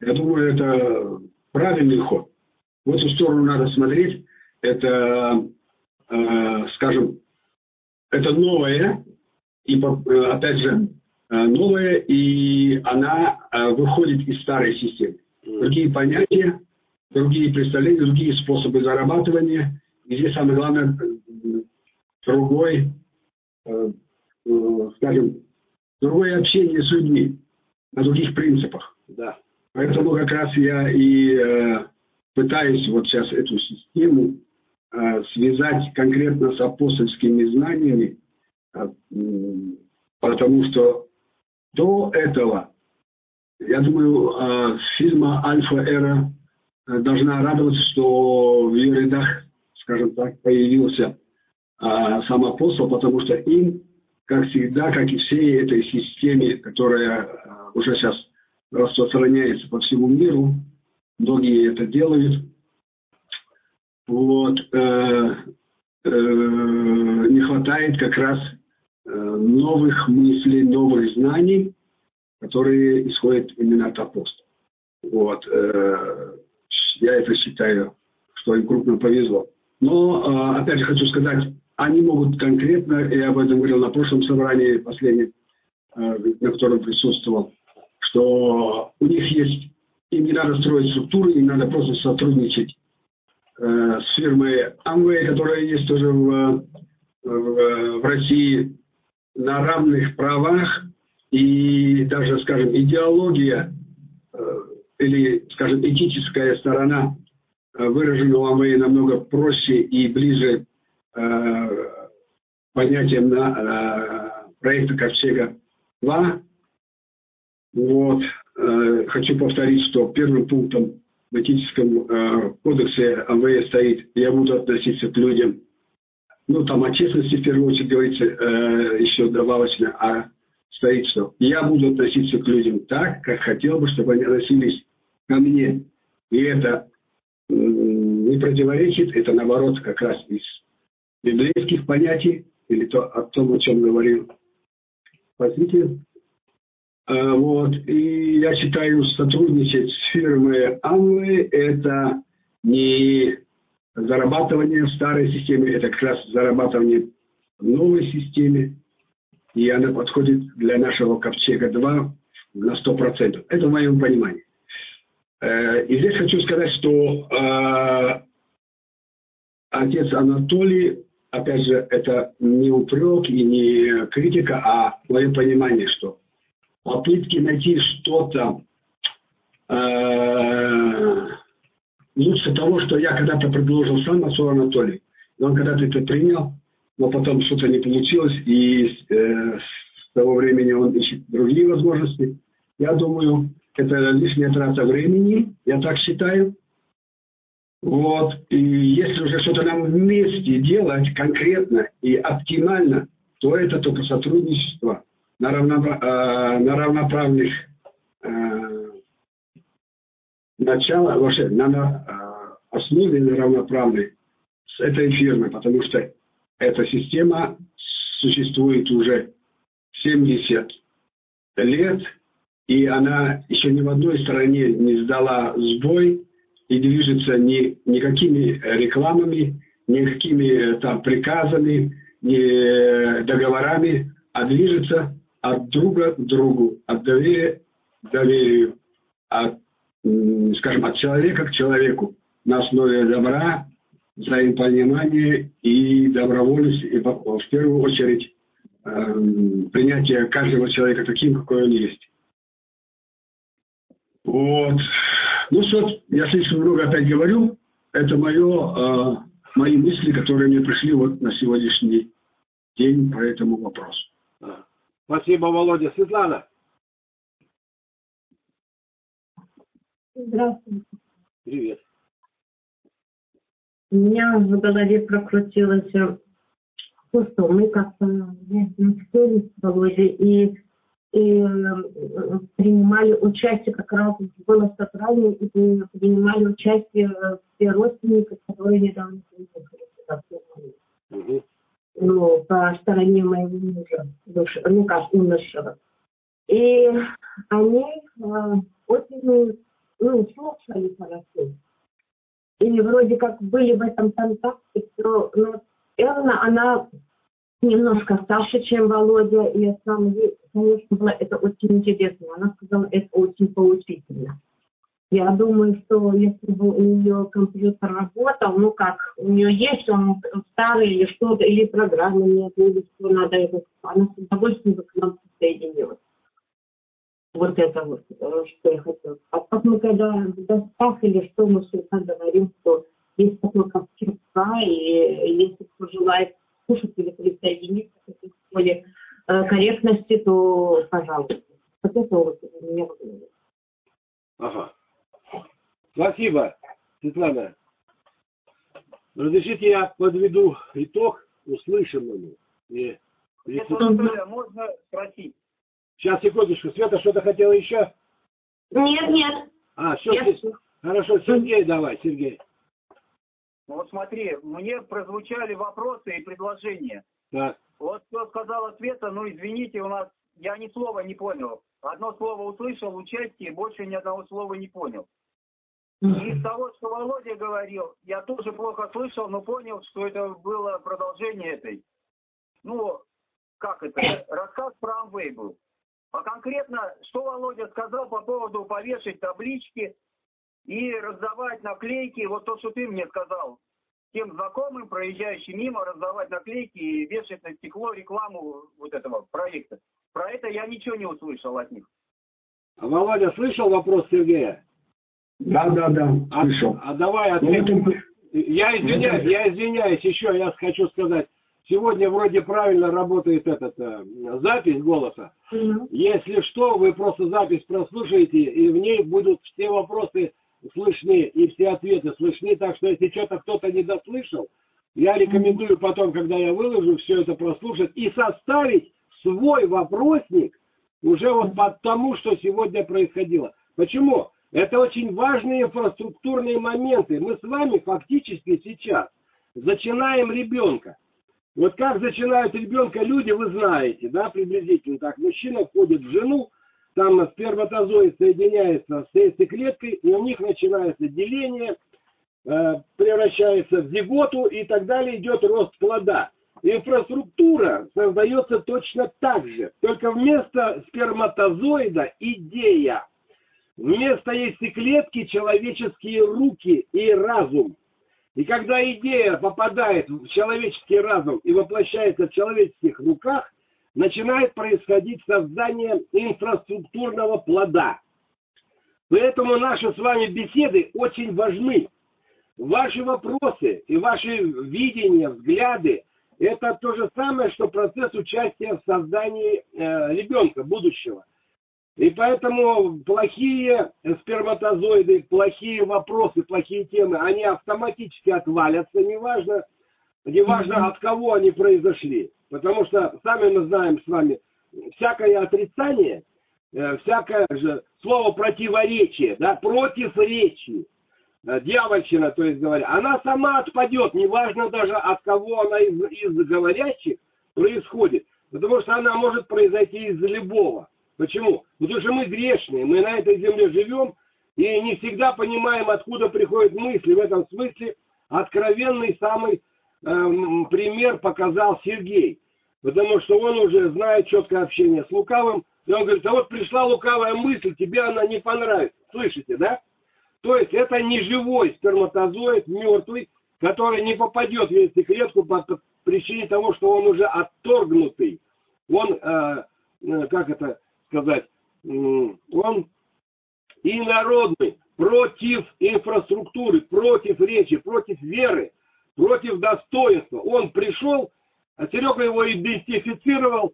я думаю, это правильный ход. В эту сторону надо смотреть. Это, э, скажем, это новое, и, опять же, Э, новая, и она э, выходит из старой системы. Другие понятия, другие представления, другие способы зарабатывания. И здесь самое главное, другой, э, скажем, другое общение с людьми на других принципах. Да. Поэтому как раз я и пытаюсь вот сейчас эту систему связать конкретно с апостольскими знаниями, потому что до этого я думаю, э, фильма «Альфа-эра» должна радоваться, что в ее рядах, скажем так, появился сам апостол, потому что им, как всегда, как и всей этой системе, которая уже сейчас распространяется по всему миру, многие это делают, вот, э, э, не хватает как раз э, новых мыслей, новых знаний, которые исходят именно от апостола. Вот, э, я это считаю, что им крупно повезло. Но, э, опять же, хочу сказать, они могут конкретно, я об этом говорил на прошлом собрании, последнем, э, на котором присутствовал, что у них есть, им не надо строить структуры, им надо просто сотрудничать э, с фирмой Amway, которая есть тоже в, в, в России, на равных правах, и даже, скажем, идеология э, или, скажем, этическая сторона э, выражена у Amway намного проще и ближе э, понятиям на э, проекта Ковчега 2, вот. Э, хочу повторить, что первым пунктом в этическом кодексе АВС стоит «я буду относиться к людям». Ну, там о честности в первую очередь говорится еще добавочно, а стоит, что «я буду относиться к людям так, как хотел бы, чтобы они относились ко мне». И это не противоречит, это наоборот как раз из библейских понятий, или то, о том, о чем говорил Спаситель. Э, вот. И я считаю, сотрудничать с фирмой Amway – это не зарабатывание в старой системе, это как раз зарабатывание в новой системе. И она подходит для нашего Ковчега 2 на 100%. Это в моем понимании. Э, и здесь хочу сказать, что э, отец Анатолий, опять же, это не упрек и не критика, а мое понимание, что попытки найти что-то э, лучше того, что я когда-то предложил сам отцу Анатолий. Он когда-то это принял, но потом что-то не получилось, и э, с того времени он ищет другие возможности. Я думаю, это лишняя трата времени, я так считаю. Вот. И если уже что-то нам вместе делать конкретно и оптимально, то это только сотрудничество на, равнопра... Э, на равноправных э, начала, вообще на, э, основе на равноправной с этой фирмой, потому что эта система существует уже 70 лет, и она еще ни в одной стране не сдала сбой и движется ни, никакими рекламами, никакими там приказами, ни договорами, а движется от друга к другу, от доверия к доверию, от, скажем, от человека к человеку на основе добра, взаимопонимания и добровольности, и в первую очередь э, принятия каждого человека таким, какой он есть. Вот. Ну что, я слишком много опять говорю. Это мое, э, мои мысли, которые мне пришли вот на сегодняшний день по этому вопросу. Спасибо, Володя. Светлана. Здравствуйте. Привет. У меня в голове прокрутилось то, что мы как-то настояли с Володей и, и принимали участие как раз было собрание и принимали участие все родственники, которые недавно приехали сюда. Угу ну, по стороне моего мужа, ну, как умершего. И они э, очень, ну, слушали хорошо. И вроде как были в этом контакте, ну, Элна, она немножко старше, чем Володя, и сам, конечно, было это очень интересно. Она сказала, это очень поучительно. Я думаю, что если бы у нее компьютер работал, ну как, у нее есть он старый или что-то, или программа нет, или что надо это, она с удовольствием бы к нам присоединилась. Вот это вот, э, что я хотела. А как мы когда в гостях или что, мы всегда говорим, что есть такой черта, и если кто желает слушать или присоединиться к этой школе корректности, то пожалуйста. Вот это вот меня Ага. Спасибо, Светлана. Разрешите я подведу итог услышанному. И Это, Анатолия, можно спросить? Сейчас, секундочку. Света, что-то хотела еще? Нет, нет. А, все, Я хорошо. Сергей давай, Сергей. Ну вот смотри, мне прозвучали вопросы и предложения. Так. Вот что сказала Света, ну извините, у нас, я ни слова не понял. Одно слово услышал, участие, больше ни одного слова не понял. Из того, что Володя говорил, я тоже плохо слышал, но понял, что это было продолжение этой. Ну, как это, рассказ про Амвей был. А конкретно, что Володя сказал по поводу повешать таблички и раздавать наклейки, вот то, что ты мне сказал, тем знакомым, проезжающим мимо, раздавать наклейки и вешать на стекло рекламу вот этого проекта. Про это я ничего не услышал от них. А Володя слышал вопрос Сергея? Да, да, да, А, слышал. а давай Ну, ответим. Я извиняюсь, я извиняюсь, еще я хочу сказать. Сегодня вроде правильно работает этот э, запись голоса. Мгм. Если что, вы просто запись прослушаете, и в ней будут все вопросы слышны, и все ответы слышны. Так что, если что-то кто-то не дослышал, я рекомендую потом, когда я выложу, все это прослушать и составить свой вопросник уже вот по тому, что сегодня происходило. Почему? Это очень важные инфраструктурные моменты. Мы с вами фактически сейчас зачинаем ребенка. Вот как зачинают ребенка люди, вы знаете, да, приблизительно так. Мужчина входит в жену, там сперматозоид соединяется с яйцеклеткой, и у них начинается деление, э, превращается в зиготу, и так далее идет рост плода. Инфраструктура создается точно так же, только вместо сперматозоида идея. Вместо яйцеклетки человеческие руки и разум. И когда идея попадает в человеческий разум и воплощается в человеческих руках, начинает происходить создание инфраструктурного плода. Поэтому наши с вами беседы очень важны. Ваши вопросы и ваши видения, взгляды – это то же самое, что процесс участия в создании э, ребенка, будущего. И поэтому плохие сперматозоиды, плохие вопросы, плохие темы, они автоматически отвалятся, неважно, неважно от кого они произошли. Потому что сами мы знаем с вами, всякое отрицание, э, всякое же слово противоречие, да, против речи, э, дьявольщина, то есть говоря, она сама отпадет, неважно даже от кого она из, из говорящих происходит, потому что она может произойти из любого. Почему? Потому что мы грешные, мы на этой земле живем и не всегда понимаем, откуда приходят мысли. В этом смысле откровенный самый пример показал Сергей. Потому что он уже знает четкое общение с лукавым. И он говорит, а вот пришла лукавая мысль, тебе она не понравится. Слышите, да? То есть это не живой сперматозоид, мертвый, который не попадет в яйцеклетку по причине того, что он уже отторгнутый. Он, э, э, как это сказать, он инородный, против инфраструктуры, против речи, против веры, против достоинства. Он пришел, а Серега его идентифицировал,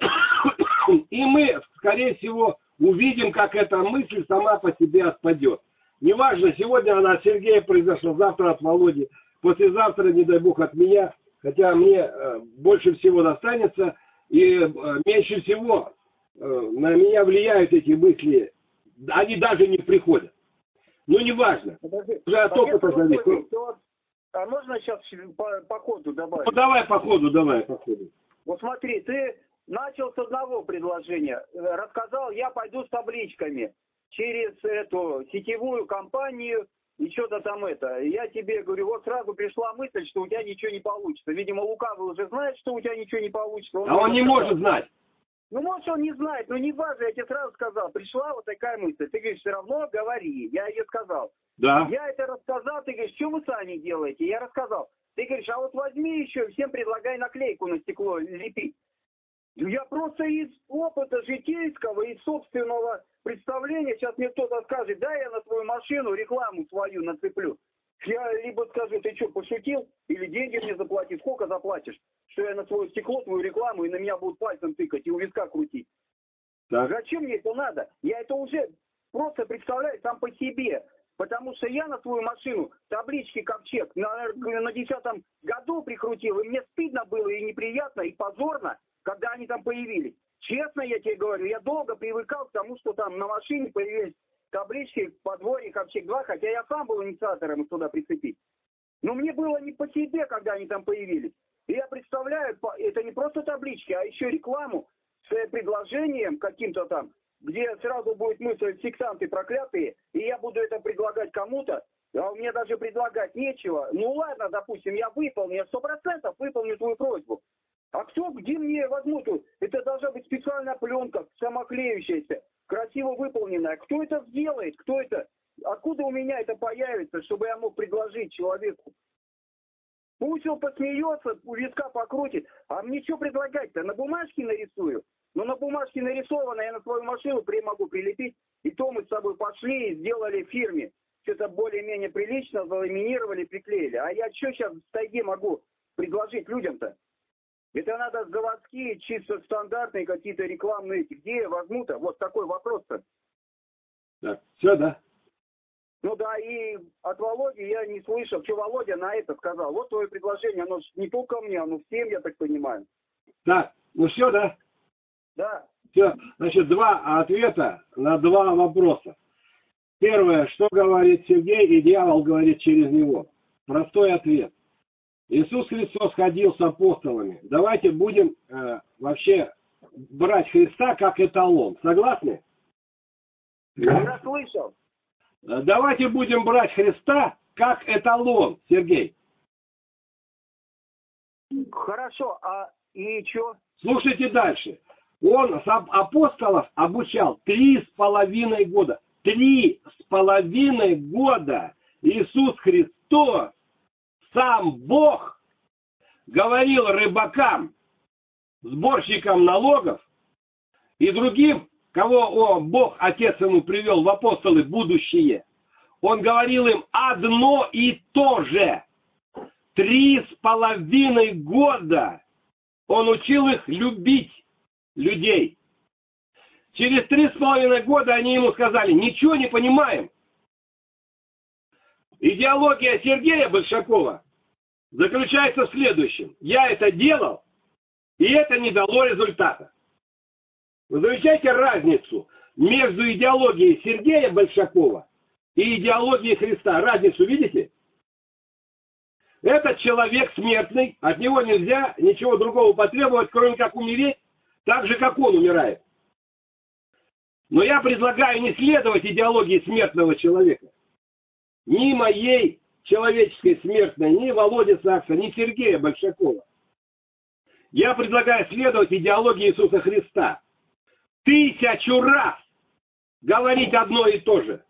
и мы, скорее всего, увидим, как эта мысль сама по себе отпадет. Неважно, сегодня она от Сергея произошла, завтра от Володи, послезавтра, не дай бог, от меня, хотя мне э, больше всего достанется, и э, меньше всего э, на меня влияют эти мысли, они даже не приходят. Ну, неважно. Уже от опыта зависит. А можно сейчас по, по коду добавить? Ну, давай по ходу, давай по ходу. Вот смотри, ты начал с одного предложения. Рассказал, я пойду с табличками через эту сетевую компанию и что-то там это. Я тебе говорю, вот сразу пришла мысль, что у тебя ничего не получится. Видимо, Лукавый уже знает, что у тебя ничего не получится. А он не может знать. Ну, может, он не знает, но не важно, я тебе сразу сказал. Пришла вот такая мысль. Ты говоришь, все равно говори. Я ее сказал. Да. Я это рассказал, ты говоришь, что вы сами делаете? Я рассказал. Ты говоришь, а вот возьми еще, всем предлагай наклейку на стекло лепить. Ну, Я просто из опыта житейского, из собственного представления, сейчас мне кто-то скажет, да, я на свою машину рекламу свою нацеплю. Я либо скажу, ты что, пошутил, или деньги мне заплати, сколько заплатишь, что я на свое стекло, твою рекламу, и на меня будут пальцем тыкать и у виска крутить. Так. Зачем мне это надо? Я это уже просто представляю сам по себе. Потому что я на свою машину таблички ковчег на, на десятом году прикрутил, и мне стыдно было, и неприятно, и позорно, когда они там появились. Честно я тебе говорю, я долго привыкал к тому, что там на машине появились таблички подворье ковчег 2, хотя я сам был инициатором их туда прицепить. Но мне было не по себе, когда они там появились. И я представляю, это не просто таблички, а еще рекламу с предложением каким-то там, где сразу будет мысль сексанты проклятые, и я буду это предлагать кому-то, а мне даже предлагать нечего. Ну ладно, допустим, я выполню, я сто процентов выполню твою просьбу. А кто, где мне возьмут? Это должна быть специальная пленка, самоклеющаяся, красиво выполненная. Кто это сделает? Кто это? Откуда у меня это появится, чтобы я мог предложить человеку? Пусть он посмеется, у виска покрутит. А мне что предлагать-то? На бумажке нарисую? Но на бумажке нарисовано, я на свою машину при могу прилепить. И то мы с тобой пошли и сделали фирме. Что-то более-менее прилично, заламинировали, приклеили. А я что сейчас в тайге могу предложить людям-то? Это надо заводские, чисто стандартные какие-то рекламные, где возьму-то? Вот такой вопрос-то. Так, все, да? Ну да, и от Володи я не слышал, что Володя на это сказал. Вот твое предложение, оно не только мне, оно всем, я так понимаю. Так, ну все, да? Да. Все, значит, два ответа на два вопроса. Первое, что говорит Сергей, и дьявол говорит через него. Простой ответ. Иисус Христос ходил с апостолами. Давайте будем э, вообще брать Христа как эталон. Согласны? Я слышал. Э, давайте будем брать Христа как эталон, Сергей. Хорошо, а и что? Слушайте дальше. Он апостолов обучал три с половиной года. Три с половиной года Иисус Христос, сам Бог, говорил рыбакам, сборщикам налогов и другим, кого о, Бог, Отец ему привел в апостолы будущее. Он говорил им одно и то же. Три с половиной года он учил их любить людей. Через три с половиной года они ему сказали, ничего не понимаем. Идеология Сергея Большакова заключается в следующем. Я это делал, и это не дало результата. Вы замечаете разницу между идеологией Сергея Большакова и идеологией Христа? Разницу видите? Этот человек смертный, от него нельзя ничего другого потребовать, кроме как умереть так же, как он умирает. Но я предлагаю не следовать идеологии смертного человека. Ни моей человеческой смертной, ни Володи Сакса, ни Сергея Большакова. Я предлагаю следовать идеологии Иисуса Христа. Тысячу раз говорить одно и то же.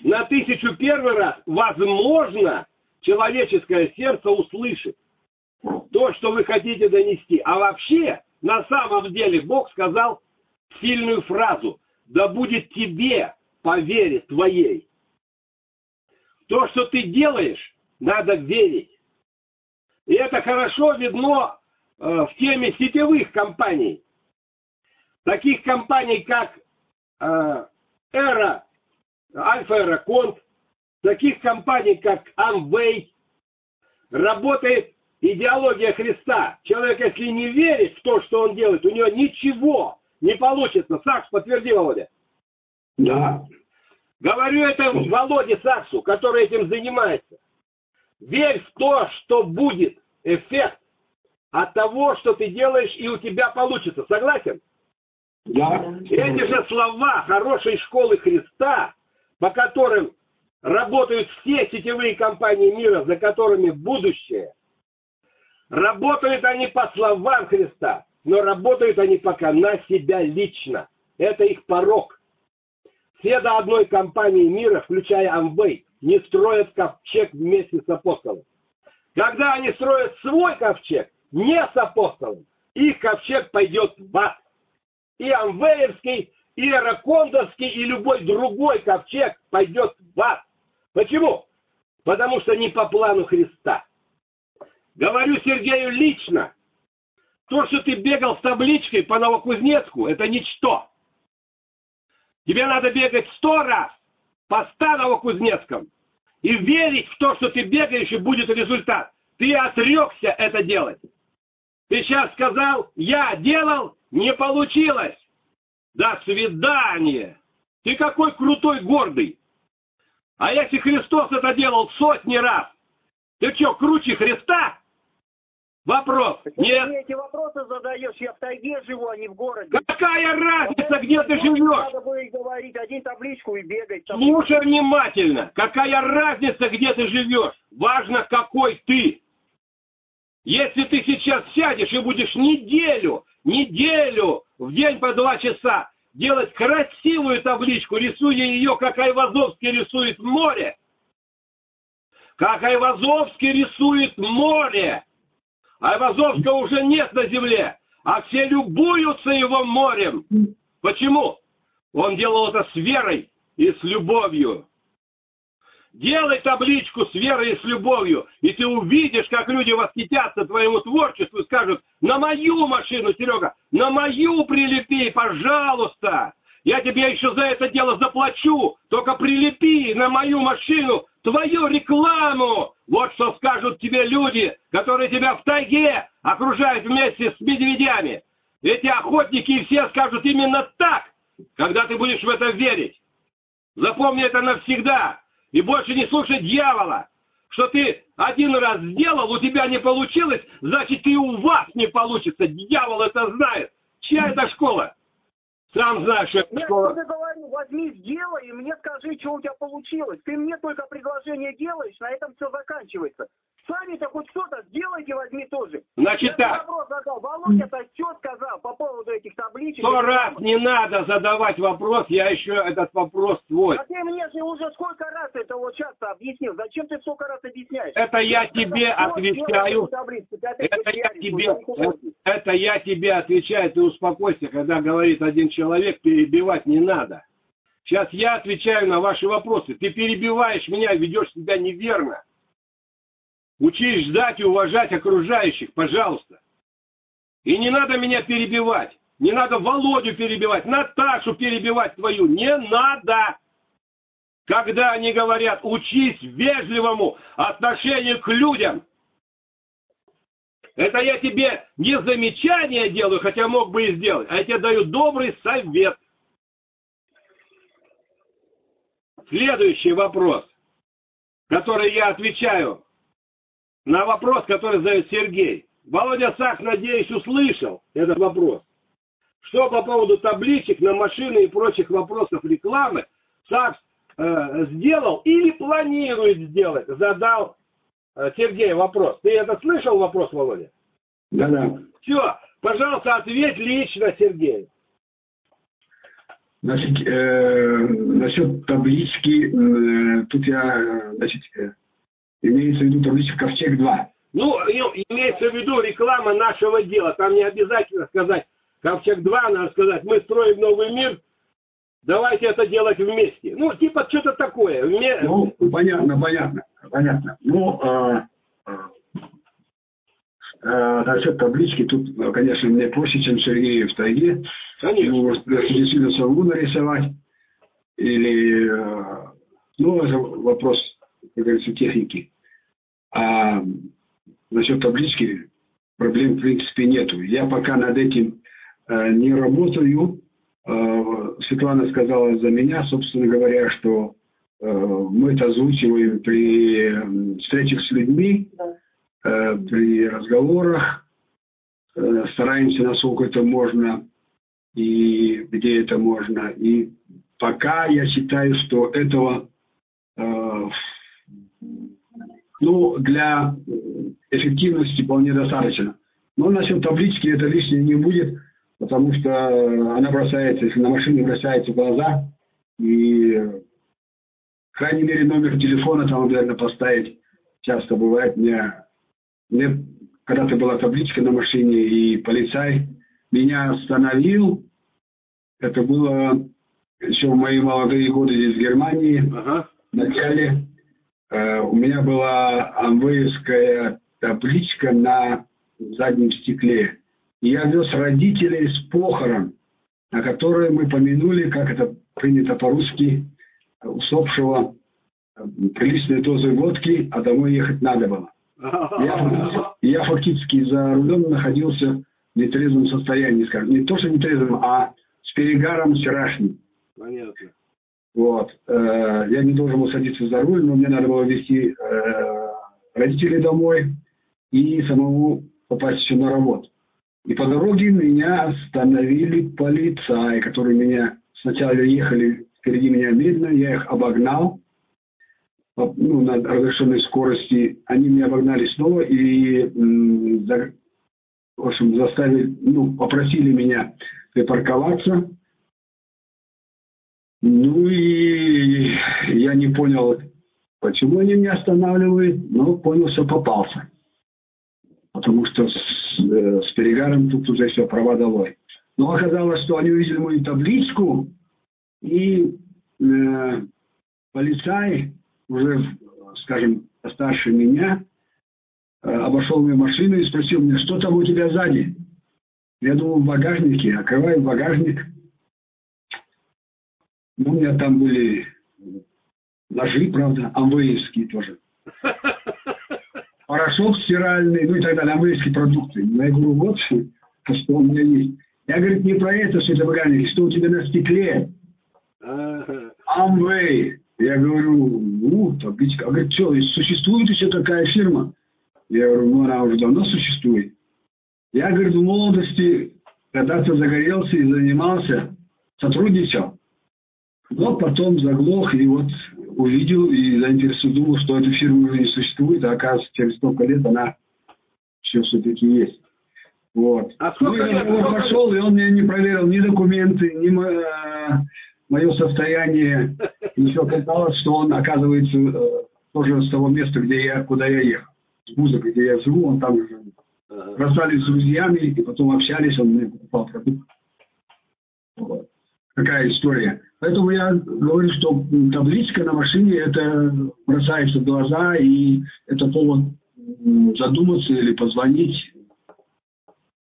На тысячу первый раз, возможно, человеческое сердце услышит то, что вы хотите донести. А вообще, на самом деле Бог сказал сильную фразу. Да будет тебе по вере твоей. То, что ты делаешь, надо верить. И это хорошо видно э, в теме сетевых компаний. Таких компаний, как э, Эра, Альфа Эраконт, таких компаний, как Amway, работает идеология Христа. Человек, если не верит в то, что он делает, у него ничего не получится. Сакс, подтверди, Володя. Да. Говорю это Володе Саксу, который этим занимается. Верь в то, что будет эффект от того, что ты делаешь, и у тебя получится. Согласен? Да. Эти же слова хорошей школы Христа, по которым работают все сетевые компании мира, за которыми будущее – Работают они по словам Христа, но работают они пока на себя лично. Это их порог. Все до одной компании мира, включая Амвей, не строят ковчег вместе с апостолом. Когда они строят свой ковчег, не с апостолом, их ковчег пойдет в ад. И Амвеевский, и Эракондовский, и любой другой ковчег пойдет в ад. Почему? Потому что не по плану Христа. Говорю Сергею лично. То, что ты бегал с табличкой по Новокузнецку, это ничто. Тебе надо бегать сто раз по Станово-Кузнецком и верить в то, что ты бегаешь и будет результат. Ты отрекся это делать. Ты сейчас сказал, я делал, не получилось. До свидания. Ты какой крутой, гордый. А если Христос это делал сотни раз, ты что, круче Христа? Вопрос. Почему Нет. ты эти вопросы задаешь? Я в тайге живу, а не в городе. Какая разница, где ты живешь? Надо будет говорить, один табличку и бегать. Слушай внимательно. Какая разница, где ты живешь? Важно, какой ты. Если ты сейчас сядешь и будешь неделю, неделю, в день по два часа делать красивую табличку, рисуя ее, как Айвазовский рисует море, как Айвазовский рисует море, Айвазовского уже нет на земле, а все любуются его морем. Почему? Он делал это с верой и с любовью. Делай табличку с верой и с любовью, и ты увидишь, как люди восхитятся твоему творчеству и скажут, на мою машину, Серега, на мою прилепи, пожалуйста. Я тебе еще за это дело заплачу, только прилепи на мою машину твою рекламу. Вот что скажут тебе люди, которые тебя в тайге окружают вместе с медведями. Эти охотники все скажут именно так, когда ты будешь в это верить. Запомни это навсегда. И больше не слушай дьявола. Что ты один раз сделал, у тебя не получилось, значит и у вас не получится. Дьявол это знает. Чья это школа? Сам знаешь, что это я тебе говорю, возьми, сделай, и мне скажи, что у тебя получилось. Ты мне только предложение делаешь, на этом все заканчивается. Сами-то хоть что-то сделайте, возьми тоже. Значит Я тебе так, вопрос задал. Володя-то что сказал по поводу этих табличек? сто раз не надо задавать вопрос, я еще этот вопрос твой. А ты мне же уже сколько раз это вот сейчас объяснил. Зачем ты столько раз объясняешь? Это я тебе Вот, отвечаю. Это я тебе, это, это я тебе отвечаю, ты успокойся, когда говорит один человек, перебивать не надо. Сейчас я отвечаю на ваши вопросы. Ты перебиваешь меня, ведешь себя неверно. Учись ждать и уважать окружающих, пожалуйста. И не надо меня перебивать. Не надо Володю перебивать, Наташу перебивать твою. Не надо. Когда они говорят, учись вежливому отношению к людям. Это я тебе не замечание делаю, хотя мог бы и сделать, а я тебе даю добрый совет. Следующий вопрос, который я отвечаю на вопрос, который задает Сергей. Володя Сах, надеюсь, услышал этот вопрос. Что по поводу табличек на машины и прочих вопросов рекламы Сакс э, сделал или планирует сделать? Задал Сергей вопрос. Ты это слышал вопрос, Володя? Да-да. Все, пожалуйста, ответь лично Сергею. Значит, э, насчет таблички, э, тут я, э, значит, э, имеется в виду табличка «Ковчег-2». Ну, имеется в виду реклама нашего дела. Там не обязательно сказать Ковчег-2, надо сказать, мы строим новый мир, давайте это делать вместе. Ну, типа что-то такое. Вме- Ну, понятно, понятно, понятно. Ну, э, э, насчет таблички, тут, конечно, мне проще, чем Сергею в тайге. Конечно. Ну, может, действительно смогу нарисовать. Или, э, ну, это вопрос, как говорится, техники. А насчет таблички проблем, в принципе, нету. Я пока над этим э, не работаю. Э, Светлана сказала за меня, собственно говоря, что э, мы это озвучиваем при встречах с людьми, э, при разговорах, стараемся, насколько это можно, и где это можно. И пока я считаю, что этого ну, для эффективности вполне достаточно. Но насчет таблички это лишнее не будет, потому что она бросается, если на машине бросается в глаза, и, в крайней мере, номер телефона там обязательно поставить. Часто бывает, мне, мне когда-то была табличка на машине, и полицай меня остановил. Это было еще в мои молодые годы здесь в Германии. Ага. В начале э, у меня была амвеевская табличка на заднем стекле. И я вез родителей с похорон, на которые мы помянули, как это принято по-русски, усопшего приличной дозы водки, а домой ехать надо было. Я, я фактически за рулем находился в нетрезвом состоянии, скажем. Не то, что нетрезвым, а с перегаром вчерашним. Понятно. Вот. Э, я не должен был садиться за руль, но мне надо было везти э, родителей домой и самому попасть еще на работу. И по дороге меня остановили полицаи, которые меня сначала ехали впереди меня медленно, я их обогнал ну, на разрешенной скорости. Они меня обогнали снова и, в общем, заставили, ну, попросили меня припарковаться. Ну и я не понял, почему они меня останавливают, но понял, что попался. Потому что с, э, с перегаром тут уже все права долой. Но оказалось, что они увидели мою табличку, и э, полицай, уже, скажем, старше меня, э, обошел мою машину и спросил меня, что там у тебя сзади? Я думал, в багажнике, открываю багажник. Ну, у меня там были ножи, правда, амвеевские тоже. Порошок стиральный, ну и так далее, амвеевские продукты. Я говорю, вот, что у меня есть. Я, говорит, не про это, что это багажник, что у тебя на стекле. Амвей. Я говорю, ну, табличка. А говорит, что, существует еще такая фирма? Я говорю, ну, она уже давно существует. Я, говорит, в молодости когда-то загорелся и занимался, сотрудничал. Но потом заглох и вот увидел и заинтересовался, думал, что эта фирма уже не существует, а оказывается, через столько лет она еще все-таки есть. Вот. А ну, лет? Я пошел, и он мне не проверил ни документы, ни мое состояние. Еще оказалось, что он, оказывается, э, тоже с того места, где я, куда я ехал. С музыкой, где я живу, он там уже расстались с друзьями, и потом общались, он мне покупал продукт. Вот. Такая история. Поэтому я говорю, что табличка на машине, это бросается в глаза, и это повод задуматься или позвонить.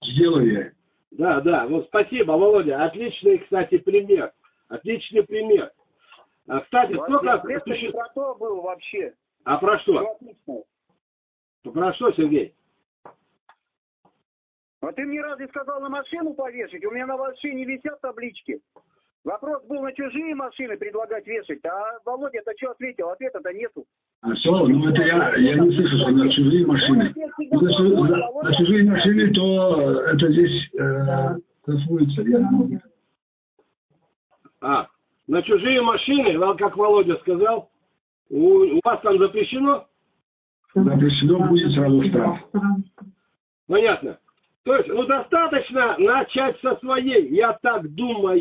Сделаю я. Да, да, ну спасибо, Володя. Отличный, кстати, пример. Отличный пример. А, кстати, сколько... Суще... про то был вообще. А про что? Про что, Сергей? А ты мне разве сказал на машину повешать? У меня на машине висят таблички. Вопрос был на чужие машины предлагать вешать, а Володя это что ответил? Ответа-то нету. А все, ну это я, я не слышу, что на чужие машины. Ну, на, на, чужие машины, то это здесь э, А, на чужие машины, как Володя сказал, у, у вас там запрещено? Запрещено будет сразу штраф. Понятно. То есть, ну достаточно начать со своей, я так думаю,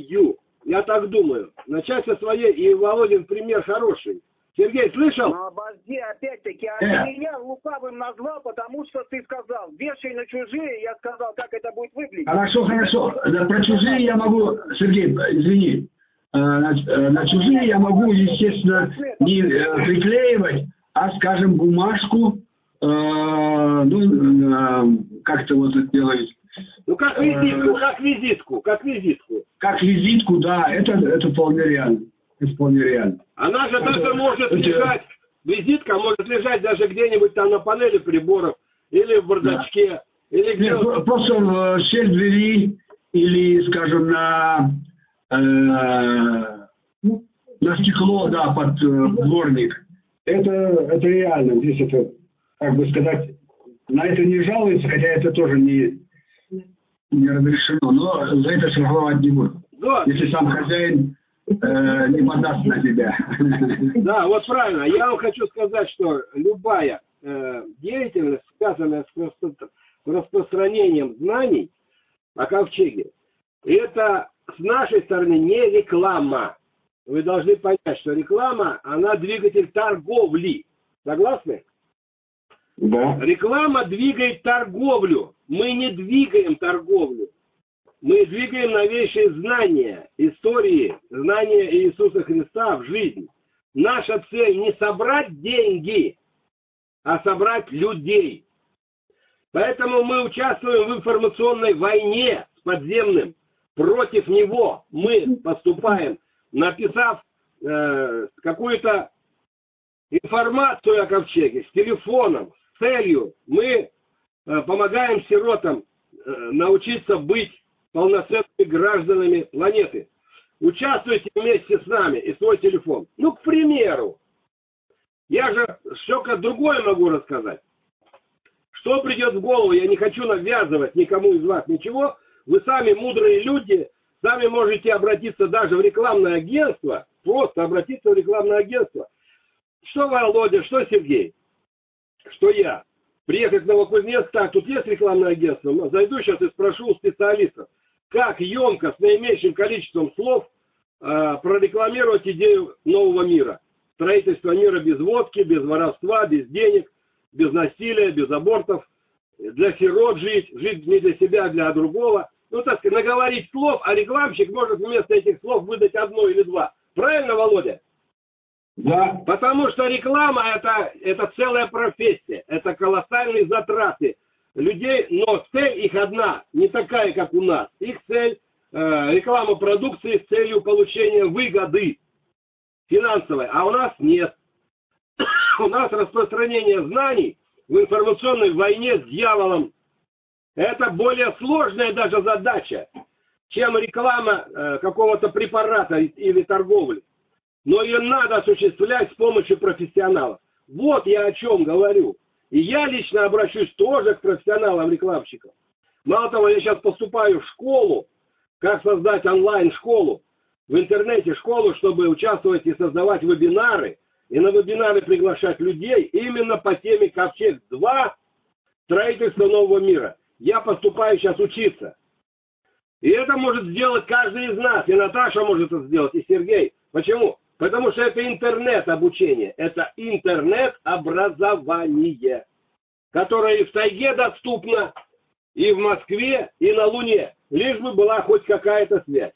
я так думаю. Начать со своей, и Володин пример хороший. Сергей, слышал? Ну, обожди, опять-таки, а ты меня лукавым назвал, потому что ты сказал, вешай на чужие, я сказал, как это будет выглядеть. Хорошо, хорошо. Про чужие я могу, Сергей, извини, э, на, э, на чужие я могу, естественно, не э, приклеивать, а, скажем, бумажку, э, ну, как-то вот это делают. Ну, как визитку, как визитку, как визитку. Как визитку, да, это, это вполне реально. Это вполне реально. Она же это, даже может это... лежать, визитка может лежать даже где-нибудь там на панели приборов, или в бардачке, да. или где Нет, Просто в щель двери, или, скажем, на, э, на стекло, да, под э, дворник. Это, это реально. Здесь это, как бы сказать, на это не жалуется, хотя это тоже не, не разрешено, но за это штрафовать не будут. Да. Если сам хозяин э, не подаст на тебя. Да, вот правильно. Я вам хочу сказать, что любая э, деятельность, связанная с распространением знаний о ковчеге, это с нашей стороны не реклама. Вы должны понять, что реклама, она двигатель торговли. Согласны? Да. Реклама двигает торговлю. Мы не двигаем торговлю. Мы двигаем новейшие знания, истории, знания Иисуса Христа в жизнь. Наша цель не собрать деньги, а собрать людей. Поэтому мы участвуем в информационной войне с подземным. Против него мы поступаем написав э, какую-то информацию о ковчеге с телефоном, с целью, мы помогаем сиротам э, научиться быть полноценными гражданами планеты. Участвуйте вместе с нами и свой телефон. Ну, к примеру, я же что-то другое могу рассказать. Что придет в голову, я не хочу навязывать никому из вас ничего. Вы сами мудрые люди, сами можете обратиться даже в рекламное агентство, просто обратиться в рекламное агентство. Что Володя, что Сергей, что я. Приехать в Новокузнецк, так, тут есть рекламное агентство, зайду сейчас и спрошу у специалистов, как емко, с наименьшим количеством слов э, прорекламировать идею нового мира. Строительство мира без водки, без воровства, без денег, без насилия, без абортов, для сирот жить, жить не для себя, а для другого. Ну, так сказать, наговорить слов, а рекламщик может вместо этих слов выдать одно или два. Правильно, Володя? Да. Потому что реклама это, это целая профессия, это колоссальные затраты людей, но цель их одна, не такая, как у нас. Их цель э, реклама продукции с целью получения выгоды финансовой, а у нас нет. у нас распространение знаний в информационной войне с дьяволом. Это более сложная даже задача, чем реклама э, какого-то препарата или торговли. Но ее надо осуществлять с помощью профессионалов. Вот я о чем говорю. И я лично обращусь тоже к профессионалам-рекламщикам. Мало того, я сейчас поступаю в школу, как создать онлайн-школу, в интернете школу, чтобы участвовать и создавать вебинары, и на вебинары приглашать людей именно по теме Ковчег-2 строительство нового мира. Я поступаю сейчас учиться. И это может сделать каждый из нас. И Наташа может это сделать, и Сергей. Почему? Потому что это интернет-обучение. Это интернет-образование, которое и в тайге доступно, и в Москве, и на Луне. Лишь бы была хоть какая-то связь.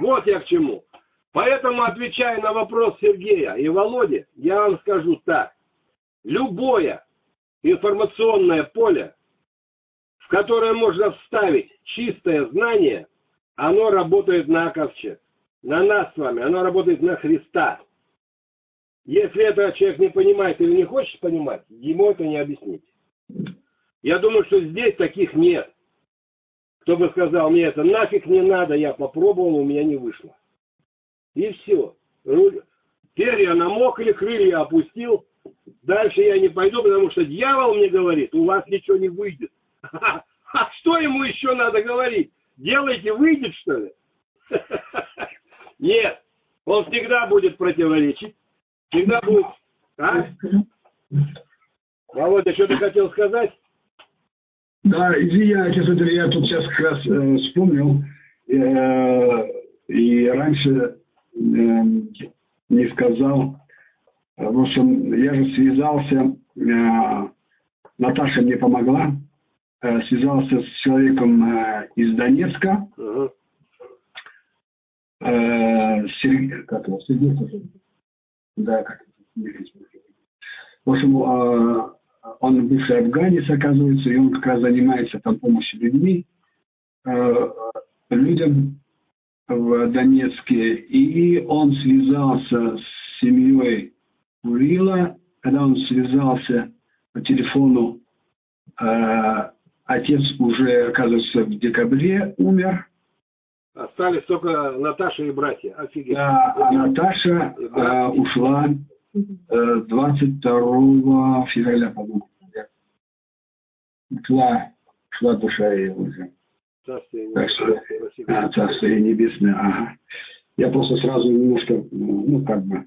Вот я к чему. Поэтому, отвечая на вопрос Сергея и Володи, я вам скажу так. Любое информационное поле, в которое можно вставить чистое знание, оно работает на ковчег. На нас с вами. Оно работает на Христа. Если это человек не понимает или не хочет понимать, ему это не объяснить. Я думаю, что здесь таких нет. Кто бы сказал, мне это нафиг не надо, я попробовал, у меня не вышло. И все. Перья намокли, крылья опустил. Дальше я не пойду, потому что дьявол мне говорит, у вас ничего не выйдет. А что ему еще надо говорить? Делайте, выйдет, что ли? Нет, он всегда будет противоречить. Всегда будет... А? Володя, что ты хотел сказать? Да, извиняюсь, я тут сейчас как раз э, вспомнил. Э, и раньше Эм, не сказал. В общем, я же связался, э, Наташа мне помогла, э, связался с человеком э, из Донецка, Сергей, как его, Сергей, да, как в общем, он бывший афганец, оказывается, и он как раз занимается там помощью людьми, людям, в Донецке, и он связался с семьей Урила, когда он связался по телефону, э, отец уже, оказывается, в декабре умер. Остались только Наташа и братья. Офигеть. Да, а Наташа э, ушла э, 22 февраля, по-моему. Ушла, ушла душа ее уже. Царствие небесное. А, Царствие небесное, ага. Я просто сразу немножко, ну, как бы,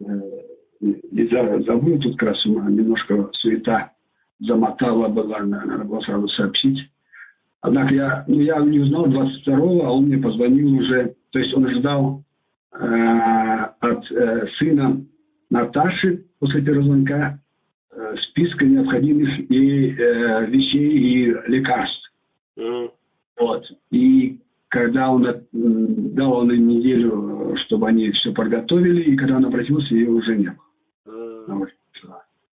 э, забыл тут как раз немножко суета замотала была, надо было сразу сообщить. Однако я, ну, я не узнал 22-го, а он мне позвонил уже, то есть он ждал э, от э, сына Наташи после первого звонка э, списка необходимых и э, вещей и лекарств. Mm. Вот. И когда он дал он им неделю, чтобы они все подготовили, и когда он обратился, ее уже не было. Вот.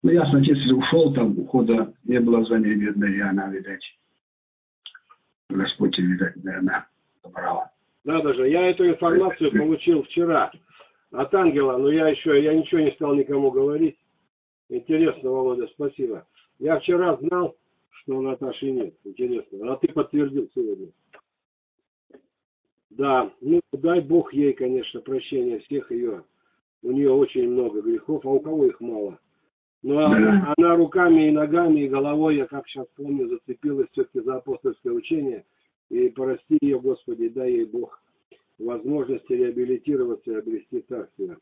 Ну, ясно, отец ушел, там ухода не было за ней и она, видать, Господь, видать, наверное, забрала. Надо же, я эту информацию получил вчера от ангела, но я еще, я ничего не стал никому говорить. Интересно, Володя, спасибо. Я вчера знал, что Наташи нет. Интересно. А ты подтвердил сегодня. Да, ну дай Бог ей, конечно, прощения всех ее. У нее очень много грехов, а у кого их мало. Но она, она руками и ногами, и головой, я как сейчас помню, зацепилась все-таки за апостольское учение. И прости ее, Господи, дай ей Бог возможности реабилитироваться и обрести царствие.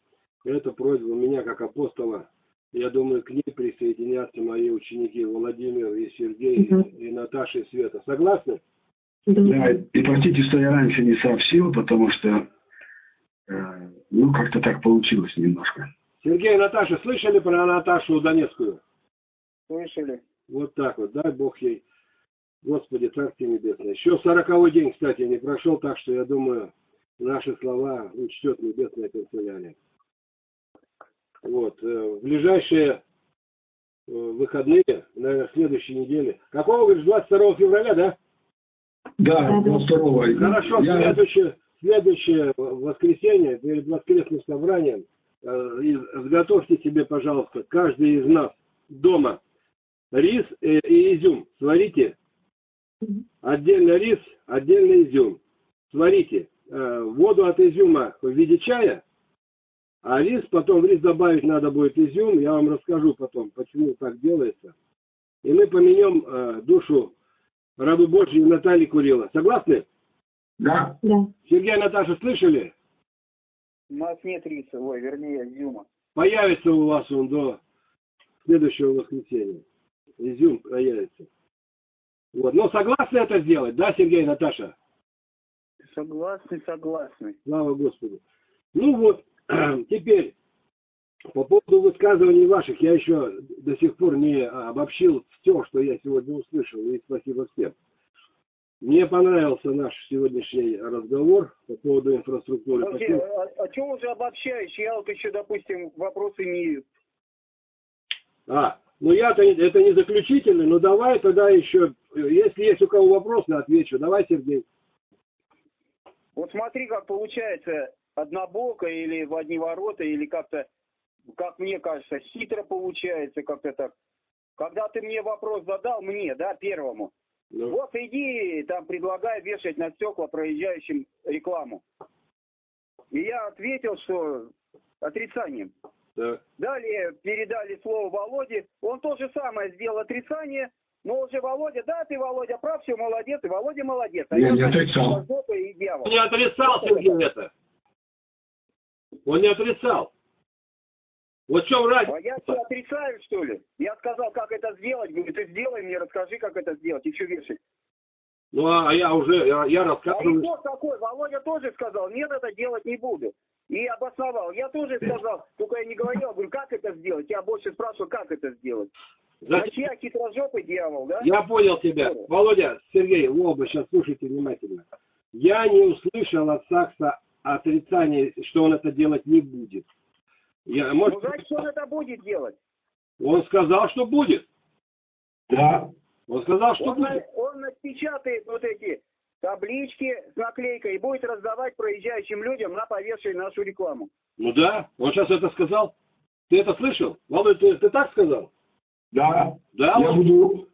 Это просьба у меня как апостола. Я думаю, к ней присоединятся мои ученики Владимир и Сергей угу. и Наташа и Света. Согласны? Да, и простите, что я раньше не сообщил, потому что, э, ну, как-то так получилось немножко. Сергей и Наташа, слышали про Наташу Донецкую? Слышали. Вот так вот, дай Бог ей. Господи, Царствие Небесное. Еще сороковой день, кстати, не прошел, так что я думаю, наши слова учтет Небесная канцелярия. Вот. Э, в ближайшие э, выходные, наверное, следующей неделе. Какого, говоришь, 22 февраля, да? Да, 22 Хорошо, Я... следующее, следующее воскресенье, перед воскресным собранием, изготовьте себе, пожалуйста, каждый из нас дома рис и, изюм. Сварите. Отдельно рис, отдельно изюм. Сварите. Э, воду от изюма в виде чая, а рис, потом в рис добавить надо будет изюм, я вам расскажу потом, почему так делается. И мы поменем э, душу рабы Божьей Натальи Курила. Согласны? Да. Да. Сергей и Наташа слышали? У нас нет риса, ой, вернее, изюма. Появится у вас он до следующего воскресенья. Изюм появится. Вот. Но согласны это сделать, да, Сергей Наташа? Согласны, согласны. Слава Господу. Ну вот, теперь, по поводу высказываний ваших, я еще до сих пор не обобщил все, что я сегодня услышал, и спасибо всем. Мне понравился наш сегодняшний разговор по поводу инфраструктуры. Подожди, а, а что уже обобщаешь? Я вот еще, допустим, вопросы имею. А, ну я-то это не заключительный, но давай тогда еще, если есть у кого вопросы, отвечу. Давай, Сергей. Вот смотри, как получается однобоко или в одни ворота, или как-то, как мне кажется, хитро получается как-то так. Когда ты мне вопрос задал, мне, да, первому, ну. вот иди, там, предлагай вешать на стекла проезжающим рекламу. И я ответил, что отрицанием. Да. Далее передали слово Володе, он то же самое сделал отрицание, но уже Володя, да, ты, Володя, прав, все, молодец, и Володя молодец. А я, я не отрицал. Он не отрицал, Сергей, это. Он не отрицал. Вот в чем разница? А я что, отрицаю, что ли? Я сказал, как это сделать. Говорю, ты сделай мне, расскажи, как это сделать. И что вешать? Ну, а я уже, я, я рассказываю. А кто такой? Володя тоже сказал, нет, это делать не буду. И обосновал. Я тоже сказал, только я не говорил, говорю, как это сделать? Я больше спрашиваю, как это сделать. Значит, я хитрожопый дьявол, да? Я понял тебя. Что? Володя, Сергей, оба сейчас слушайте внимательно. Я не услышал от Сакса отрицания, что он это делать не будет. Я, может, ну, значит, он это будет делать. Он сказал, что будет. Да. Он сказал, что он, будет. Он напечатает вот эти таблички с наклейкой и будет раздавать проезжающим людям на повешенную нашу рекламу. Ну да, он сейчас это сказал. Ты это слышал? Володя, ты, ты так сказал? Да. Да, я он, буду,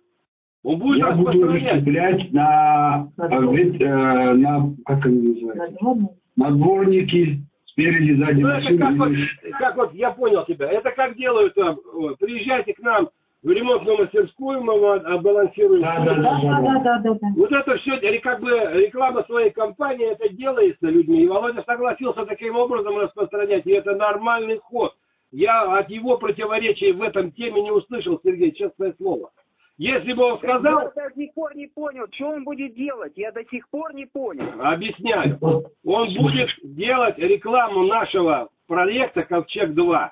он будет я буду расщеплять на, э, э, на, как они называются, на дворники спереди, сзади ну, машины. Как вот, как вот, я понял тебя, это как делают там, приезжайте к нам в ремонтную мастерскую, мы балансируем. Да, да, да, да, да, да, да. Вот это все, или как бы реклама своей компании, это делается людьми. И Володя согласился таким образом распространять, и это нормальный ход. Я от его противоречия в этом теме не услышал, Сергей, честное слово. Если бы он сказал... Я до сих пор не понял, что он будет делать. Я до сих пор не понял. Объясняю. Он будет делать рекламу нашего проекта «Ковчег-2»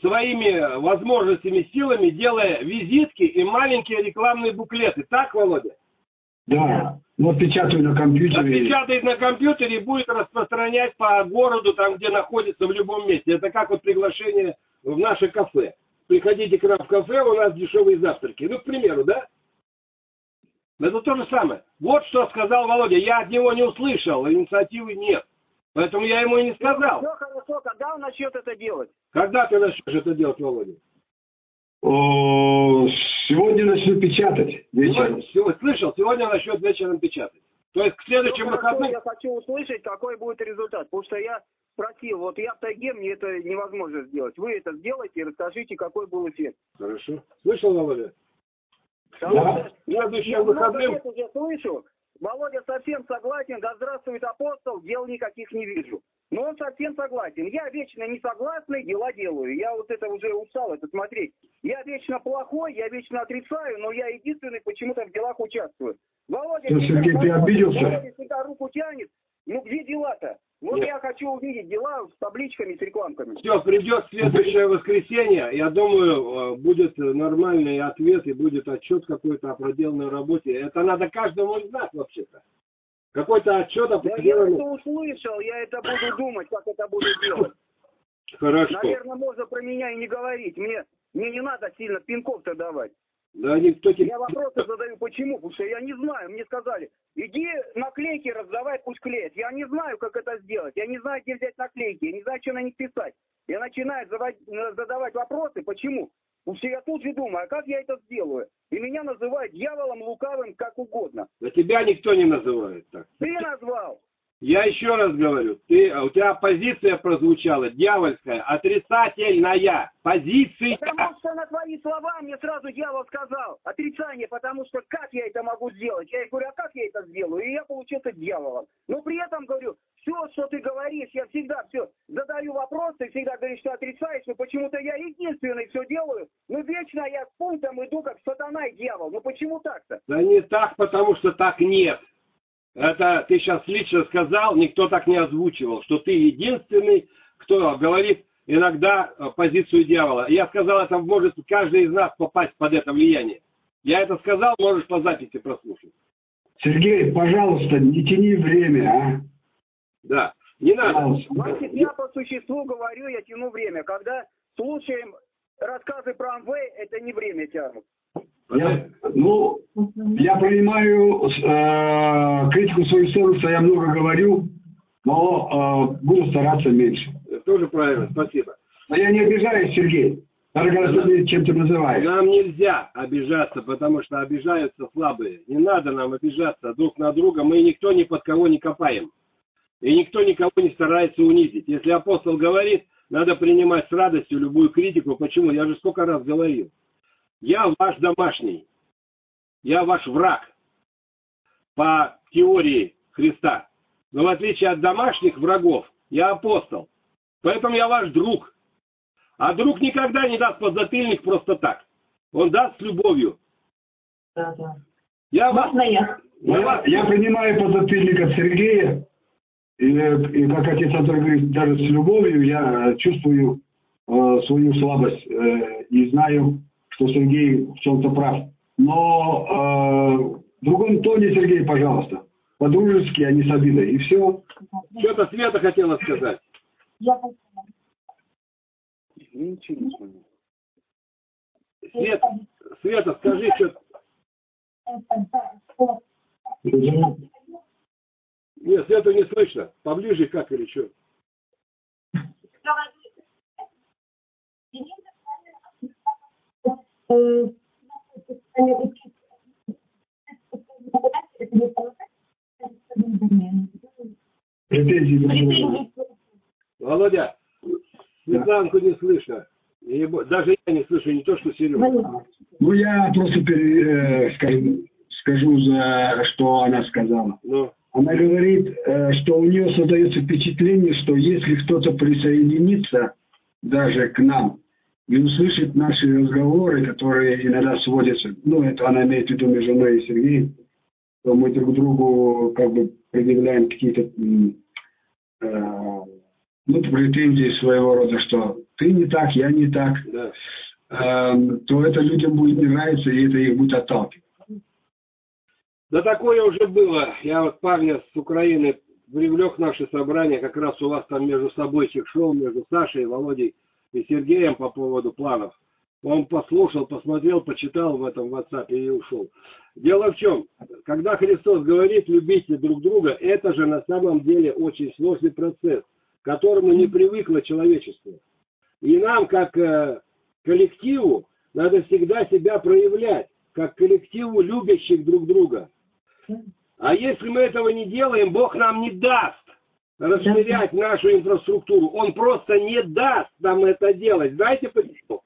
своими возможностями, силами, делая визитки и маленькие рекламные буклеты. Так, Володя? Да. Вот печатаю на компьютере. Печатает на компьютере и будет распространять по городу, там, где находится, в любом месте. Это как вот приглашение в наше кафе. Приходите к нам в кафе, у нас дешевые завтраки. Ну, к примеру, да? Это то же самое. Вот что сказал Володя. Я от него не услышал, инициативы нет. Поэтому я ему и не сказал. Все хорошо, когда он начнет это делать? Когда ты начнешь это делать, Володя? О, Сегодня начну печатать вечером. Всё, слышал, сегодня начнет вечером печатать. То есть к Ну, хорошо, выходным... Я хочу услышать, какой будет результат. Потому что я спросил, вот я в тайге, мне это невозможно сделать. Вы это сделайте и расскажите, какой был эффект. Хорошо. Слышал, Володя? Да. я, Следующим я выходным- лет уже слышу, Володя совсем согласен, да здравствует апостол, дел никаких не вижу. Но он совсем согласен. Я вечно не согласный, дела делаю. Я вот это уже устал это смотреть. Я вечно плохой, я вечно отрицаю, но я единственный почему-то в делах участвую. Володя, Что, Сергей, ты обиделся? Володя всегда руку тянет. Ну где дела-то? Вот Нет. я хочу увидеть дела с табличками, с рекламками. Все, придет следующее воскресенье, я думаю, э, будет нормальный ответ и будет отчет какой-то о проделанной работе. Это надо каждому из нас вообще-то. Какой-то отчет о Да я это услышал, я это буду думать, как это буду делать. Хорошо. Наверное, можно про меня и не говорить. Мне, мне не надо сильно пинков-то давать. Да никто тебе... Я вопросы задаю, почему? Потому что я не знаю. Мне сказали, иди наклейки раздавай, пусть клеят. Я не знаю, как это сделать. Я не знаю, где взять наклейки. Я не знаю, что на них писать. Я начинаю завод- задавать вопросы. Почему? Потому что я тут же думаю, а как я это сделаю? И меня называют дьяволом, лукавым, как угодно. Да тебя никто не называет так. Ты назвал. Я еще раз говорю, ты, а у тебя позиция прозвучала, дьявольская, отрицательная позиция. Потому что на твои слова мне сразу дьявол сказал отрицание, потому что как я это могу сделать? Я говорю, а как я это сделаю? И я получился дьяволом. Но при этом говорю, все, что ты говоришь, я всегда все задаю вопрос, ты всегда говоришь, что отрицаешь, но почему-то я единственный все делаю. Ну вечно я к пунктам иду, как сатана и дьявол. Ну почему так-то? Да не так, потому что так нет. Это ты сейчас лично сказал, никто так не озвучивал, что ты единственный, кто говорит иногда э, позицию дьявола. Я сказал, это может каждый из нас попасть под это влияние. Я это сказал, можешь по записи прослушать. Сергей, пожалуйста, не тяни время, а? Да, не надо. Значит, я по существу говорю, я тяну время. Когда слушаем рассказы про Амвей, это не время тянут. Я, ну, я понимаю э, критику в свою сторону, что я много говорю, но э, буду стараться меньше. Тоже правильно, спасибо. Но я не обижаюсь, Сергей. Ты чем ты называешь. Нам нельзя обижаться, потому что обижаются слабые. Не надо нам обижаться друг на друга. Мы никто ни под кого не копаем. И никто никого не старается унизить. Если апостол говорит, надо принимать с радостью любую критику. Почему? Я же сколько раз говорил. Я ваш домашний. Я ваш враг по теории Христа. Но в отличие от домашних врагов, я апостол. Поэтому я ваш друг. А друг никогда не даст подзатыльник просто так. Он даст с любовью. Да, да. Я вас... Можно я? я Я, вас- я принимаю подзатыльник от Сергея, и, и как отец Анатолий говорит, даже с любовью я э, чувствую э, свою слабость э, и знаю, что Сергей в чем-то прав. Но э, в другом тоне, Сергей, пожалуйста, по-дружески, а не с обидой. И все. Что-то Света хотела сказать. Я Ничего не понял. Свет, Света, скажи, что... Нет, Свету не слышно. Поближе как или что? Претензии. Володя, Светланку не слышно. И даже я не слышу, не то, что Сережа. Ну, я просто пере- э, скажу, скажу, за что она сказала. Ну, Она говорит, э, что у нее создается впечатление, что если кто-то присоединится даже к нам и услышит наши разговоры, которые иногда сводятся, ну, это она имеет в виду между мной и Сергеем, то мы друг другу как бы предъявляем какие-то э, ну, претензии своего рода, что ты не так, я не так, да. э, то это людям будет не нравиться, и это их будет отталкивать. Да такое уже было. Я вот парня с Украины привлек в наше собрание, как раз у вас там между собой шел, между Сашей, Володей и Сергеем по поводу планов. Он послушал, посмотрел, почитал в этом WhatsApp и ушел. Дело в чем, когда Христос говорит «любите друг друга», это же на самом деле очень сложный процесс, к которому не привыкло человечество. И нам, как э, коллективу, надо всегда себя проявлять, как коллективу любящих друг друга. А если мы этого не делаем, Бог нам не даст расширять нашу инфраструктуру. Он просто не даст нам это делать. Знаете почему?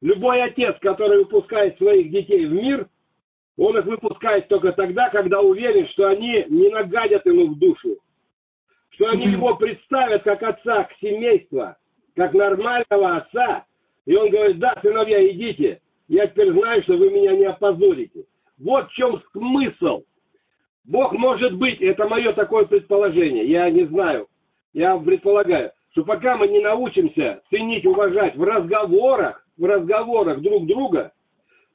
Любой отец, который выпускает своих детей в мир, он их выпускает только тогда, когда уверен, что они не нагадят ему в душу. Что они его представят как отца к семейству, как нормального отца. И он говорит, да, сыновья, идите. Я теперь знаю, что вы меня не опозорите. Вот в чем смысл. Бог может быть, это мое такое предположение, я не знаю, я предполагаю, что пока мы не научимся ценить, уважать в разговорах, в разговорах друг друга,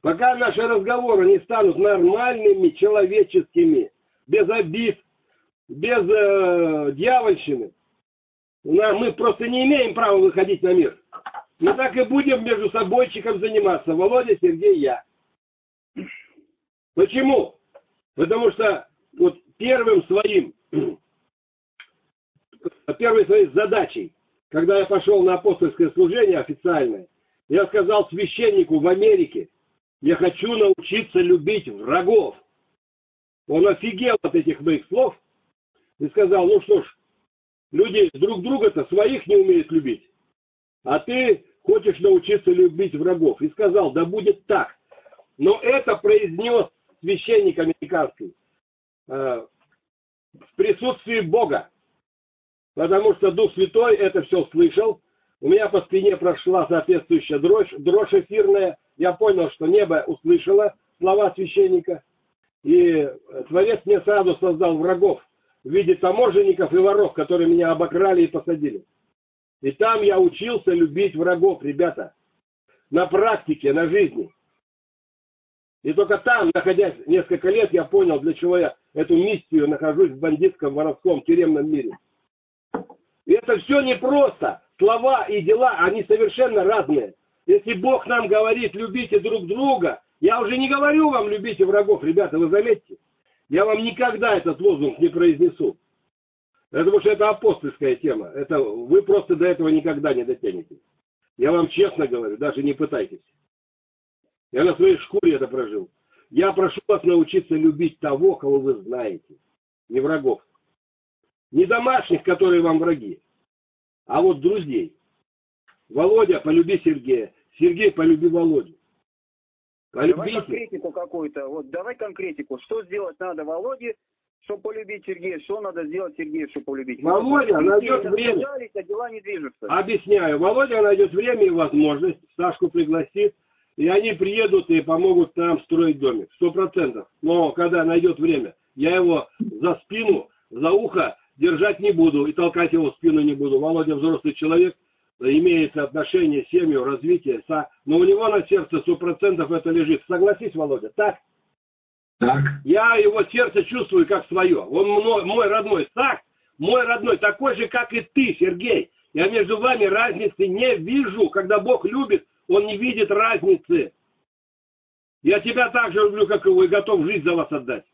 Пока наши разговоры не станут нормальными, человеческими, без обид, без э, дьявольщины, мы просто не имеем права выходить на мир. Мы так и будем между собойчиком заниматься. Володя, Сергей, я. Почему? Потому что вот первым своим, первой своей задачей, когда я пошел на апостольское служение официальное, я сказал священнику в Америке, я хочу научиться любить врагов. Он офигел от этих моих слов и сказал, ну что ж, люди друг друга-то своих не умеют любить, а ты хочешь научиться любить врагов. И сказал, да будет так. Но это произнес священник американский в присутствии Бога, потому что Дух Святой это все слышал. У меня по спине прошла соответствующая дрожь, дрожь эфирная, я понял, что небо услышало слова священника, и Творец мне сразу создал врагов в виде таможенников и воров, которые меня обокрали и посадили. И там я учился любить врагов, ребята, на практике, на жизни. И только там, находясь несколько лет, я понял, для чего я эту миссию нахожусь в бандитском, воровском, тюремном мире. И это все непросто. Слова и дела, они совершенно разные. Если Бог нам говорит, любите друг друга, я уже не говорю вам, любите врагов, ребята, вы заметьте. Я вам никогда этот лозунг не произнесу. Потому что это апостольская тема. Это вы просто до этого никогда не дотянете. Я вам честно говорю, даже не пытайтесь. Я на своей шкуре это прожил. Я прошу вас научиться любить того, кого вы знаете. Не врагов. Не домашних, которые вам враги, а вот друзей. Володя, полюби Сергея. Сергей, полюби Володю. Полюбите. Давай конкретику какую-то. Вот давай конкретику. Что сделать надо Володе, чтобы полюбить Сергея? Что надо сделать Сергею, чтобы полюбить? Володя найдет время. А дела не движутся. Объясняю. Володя найдет время и возможность. Сашку пригласит. И они приедут и помогут нам строить домик. Сто процентов. Но когда найдет время, я его за спину, за ухо держать не буду и толкать его в спину не буду. Володя взрослый человек, имеет отношение семью, развитие, но у него на сердце сто процентов это лежит. Согласись, Володя, так? Так. Я его сердце чувствую как свое. Он мой, мой родной. Так, мой родной, такой же, как и ты, Сергей. Я между вами разницы не вижу. Когда Бог любит, Он не видит разницы. Я тебя так же люблю, как его, и готов жизнь за вас отдать.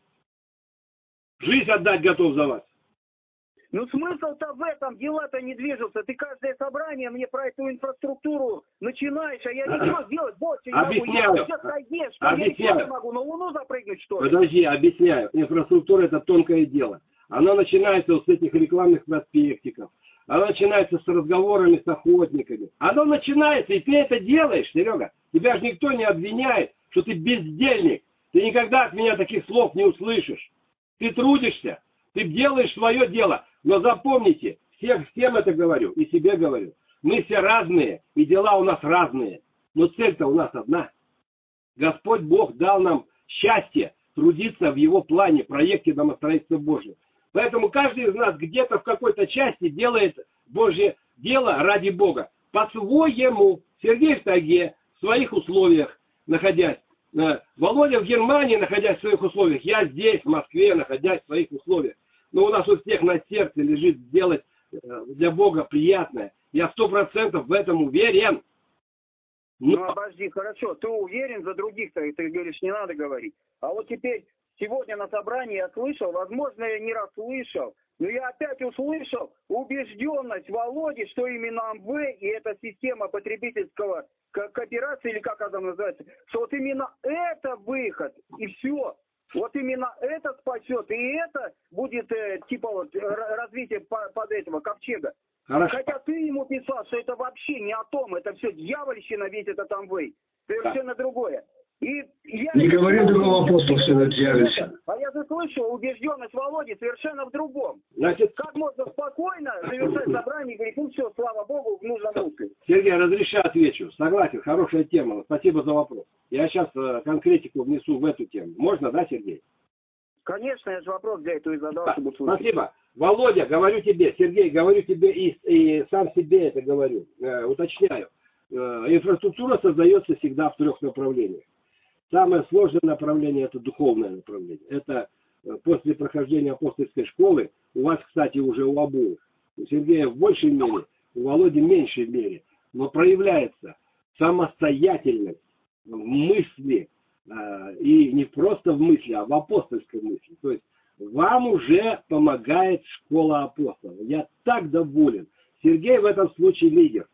Жизнь отдать готов за вас. Ну смысл-то в этом, дела-то не движутся. Ты каждое собрание мне про эту инфраструктуру начинаешь, а я ничего сделать больше не объясняю. могу. Я что объясняю. я не могу на Луну запрыгнуть, что ли? Подожди, объясняю. Инфраструктура это тонкое дело. Она начинается вот с этих рекламных проспектиков. Она начинается с разговорами с охотниками. Оно начинается, и ты это делаешь, Серега. Тебя же никто не обвиняет, что ты бездельник. Ты никогда от меня таких слов не услышишь. Ты трудишься, ты делаешь свое дело. Но запомните, всех, всем это говорю и себе говорю. Мы все разные, и дела у нас разные. Но цель-то у нас одна. Господь Бог дал нам счастье трудиться в Его плане, проекте домостроительства Божьего. Поэтому каждый из нас где-то в какой-то части делает Божье дело ради Бога. По-своему. Сергей в тайге, в своих условиях находясь. Э, Володя в Германии, находясь в своих условиях. Я здесь, в Москве, находясь в своих условиях но у нас у всех на сердце лежит сделать э, для Бога приятное. Я сто процентов в этом уверен. Ну, ну обожди, хорошо, ты уверен за других, ты, ты говоришь, не надо говорить. А вот теперь, сегодня на собрании я слышал, возможно, я не расслышал, но я опять услышал убежденность Володи, что именно МВ и эта система потребительского кооперации, или как она называется, что вот именно это выход, и все. Вот именно это спасет, и это будет э, типа вот развитие под этого ковчега. Хорошо. Хотя ты ему писал, что это вообще не о том, это все дьявольщина, весь этот Амвей. Совершенно да. другое. И я не говорю другого апостола, что это дьявольщина. А я заслышал убежденность Володи совершенно в другом. Значит, как можно спокойно завершать собрание и говорить, ну все, слава Богу, в нужном русле. Сергей, разрешаю отвечу. Согласен, хорошая тема. Спасибо за вопрос. Я сейчас э, конкретику внесу в эту тему. Можно, да, Сергей? Конечно, я же вопрос для этого и задал, да, чтобы слушать. Спасибо. Володя, говорю тебе, Сергей, говорю тебе и, и сам себе это говорю, э, уточняю. Э, инфраструктура создается всегда в трех направлениях. Самое сложное направление – это духовное направление. Это э, после прохождения апостольской школы, у вас, кстати, уже у обоих, у Сергея в большей мере, у Володи в меньшей мере, но проявляется самостоятельность в мысли, э, и не просто в мысли, а в апостольской мысли. То есть вам уже помогает школа апостолов. Я так доволен. Сергей в этом случае лидер.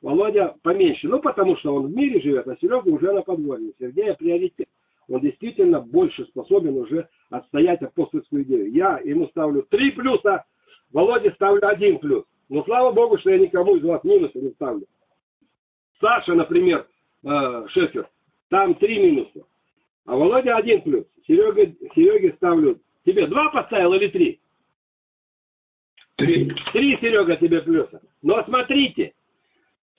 Володя поменьше. Ну, потому что он в мире живет, а Серега уже на подворье. Сергея приоритет. Он действительно больше способен уже отстоять апостольскую идею. Я ему ставлю три плюса, Володе ставлю один плюс. Но слава Богу, что я никому из вас минуса не ставлю. Саша, например, э, Шефер, там три минуса. А Володя один плюс. Серега, Сереге ставлю. Тебе два поставил или три? Три. Три, Серега, тебе плюса. Но смотрите,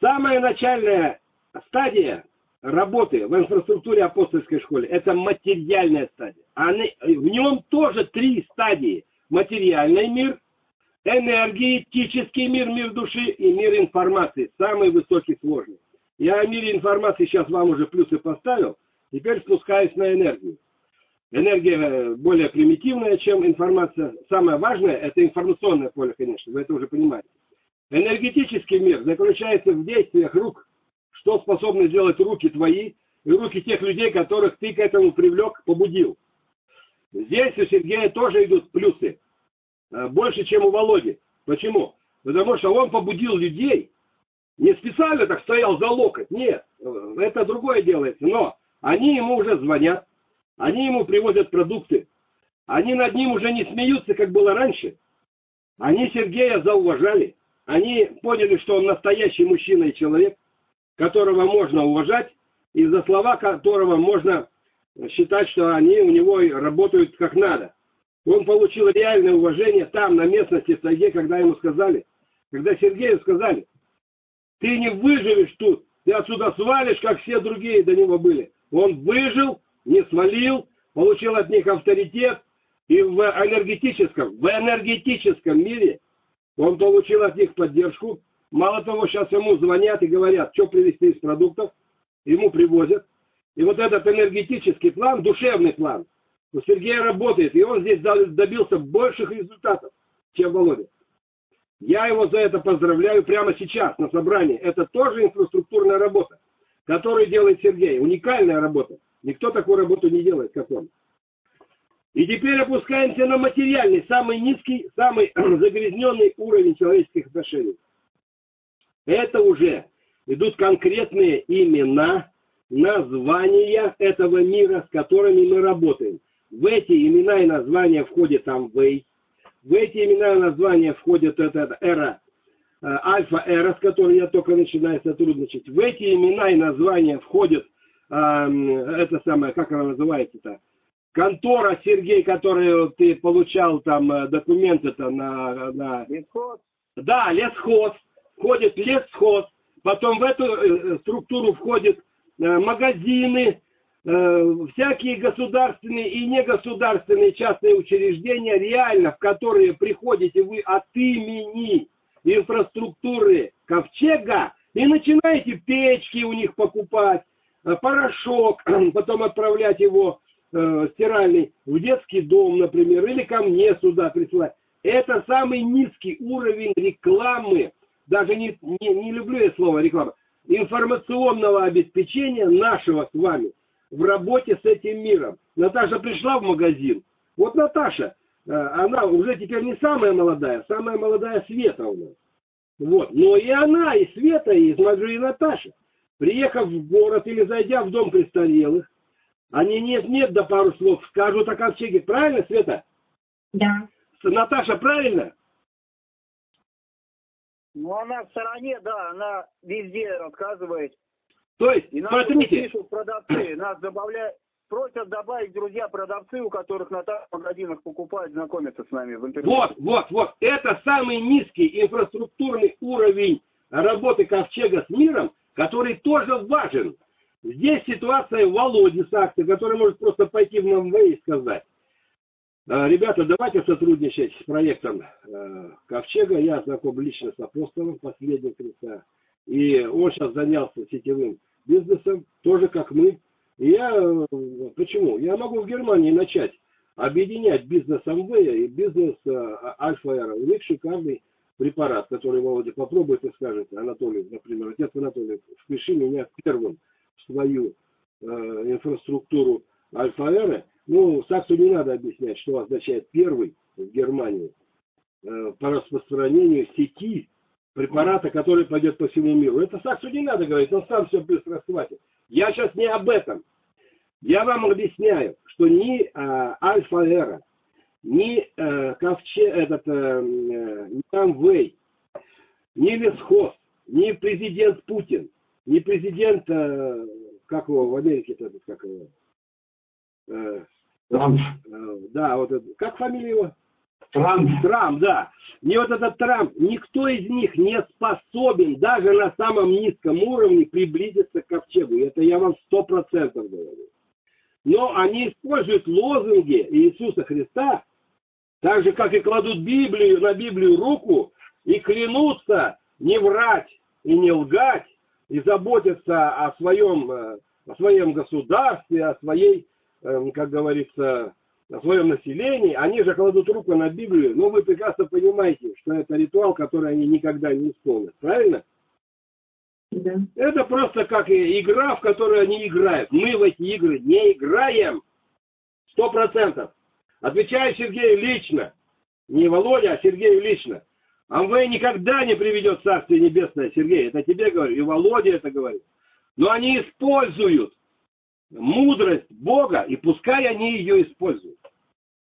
Самая начальная стадия работы в инфраструктуре апостольской школы – это материальная стадия. Они, в нем тоже три стадии. Материальный мир, энергетический мир, мир души и мир информации. Самый высокий, сложный. Я о мире информации сейчас вам уже плюсы поставил. Теперь спускаюсь на энергию. Энергия э, более примитивная, чем информация. Самое важное – это информационное поле, конечно. Вы это уже понимаете. Энергетический мир заключается в действиях рук, что способны сделать руки твои и руки тех людей, которых ты к этому привлек, побудил. Здесь у Сергея тоже идут плюсы, э, больше, чем у Володи. Почему? Потому что он побудил людей, не специально так стоял за локоть, нет, э, это другое делается, но они ему уже звонят, они ему привозят продукты, они над ним уже не смеются, как было раньше, они Сергея зауважали, они поняли, что он настоящий мужчина и человек, которого можно уважать, и за слова которого можно считать, что они у него работают как надо. Он получил реальное уважение там, на местности, в тайге, когда ему сказали, когда Сергею сказали, ты не выживешь тут, ты отсюда свалишь, как все другие до него были. Он выжил, не свалил, получил от них авторитет, и в энергетическом, в энергетическом мире он получил от них поддержку. Мало того, сейчас ему звонят и говорят, что привезти из продуктов. Ему привозят. И вот этот энергетический план, душевный план, у Сергея работает. И он здесь добился больших результатов, чем Володя. Я его за это поздравляю прямо сейчас на собрании. Это тоже инфраструктурная работа, которую делает Сергей. Уникальная работа. Никто такую работу не делает, как он. И теперь опускаемся на материальный, самый низкий, самый загрязненный уровень человеческих отношений. Это уже идут конкретные имена, названия этого мира, с которыми мы работаем. В эти имена и названия входит Амвей, в эти имена и названия входит эта эра, э, альфа-эра, с которой я только начинаю сотрудничать. В эти имена и названия входит, э, это самое, как она называется-то, контора, Сергей, которую ты получал там э, документы-то на, на... Лесхоз. Да, лесхоз. Входит лесхоз. Потом в эту э, структуру входят э, магазины, всякие государственные и негосударственные частные учреждения, реально, в которые приходите вы от имени инфраструктуры ковчега и начинаете печки у них покупать, порошок, потом отправлять его э, стиральный в детский дом, например, или ко мне сюда присылать. Это самый низкий уровень рекламы. Даже не, не, не люблю я слово реклама. информационного обеспечения нашего с вами в работе с этим миром. Наташа пришла в магазин. Вот Наташа, э, она уже теперь не самая молодая, самая молодая Света у нас. Вот. Но и она, и Света, и смотрю, и Наташа. Приехав в город или зайдя в дом престарелых, они нет-нет, да пару слов скажут о ковчеге. Правильно, Света? Да. Наташа, правильно? Ну, она в стороне, да, она везде рассказывает. То есть, И нас смотрите, пишут продавцы, нас добавляют, просят добавить друзья продавцы, у которых на так магазинах покупают, знакомятся с нами в интернете. вот, вот, вот, это самый низкий инфраструктурный уровень работы ковчега с миром, который тоже важен. Здесь ситуация Володи Сакса, который может просто пойти в ММВ и сказать, «А, ребята, давайте сотрудничать с проектом э, Ковчега. Я знаком лично с апостолом, последним Христа. И он сейчас занялся сетевым бизнесом, тоже как мы. И я, э, почему? Я могу в Германии начать объединять бизнес Амвея и бизнес э, Альфа-Эра. У них шикарный препарат, который Володя попробует и скажет, Анатолий, например, отец Анатолий, впиши меня первым свою э, инфраструктуру Альфа-Эры. Ну, Саксу не надо объяснять, что означает первый в Германии э, по распространению сети препарата, который пойдет по всему миру. Это Саксу не надо говорить, он сам все быстро схватит. Я сейчас не об этом. Я вам объясняю, что ни э, Альфа-Эра, ни э, Ковче, этот, э, э, ни Амвей, ни Лесхоз, ни президент Путин, ни президент, э, как его в Америке, этот, как его, э, Трамп. э, да, вот как фамилия его? Трамп. Трамп, да. Не вот этот Трамп, никто из них не способен даже на самом низком уровне приблизиться к ковчегу. Это я вам сто процентов говорю. Но они используют лозунги Иисуса Христа, так же, как и кладут Библию на Библию руку и клянутся не врать и не лгать, и заботиться о своем, э, о своем государстве, о своей, э, как говорится, о своем населении, они же кладут руку на Библию, но вы прекрасно понимаете, что это ритуал, который они никогда не исполнят. Правильно? Да. Это просто как игра, в которую они играют. Мы в эти игры не играем. Сто процентов. Отвечаю Сергею лично. Не Володя, а Сергею лично. Амвей никогда не приведет Царствие Небесное, Сергей. Это тебе говорю. И Володя это говорит. Но они используют мудрость Бога, и пускай они ее используют.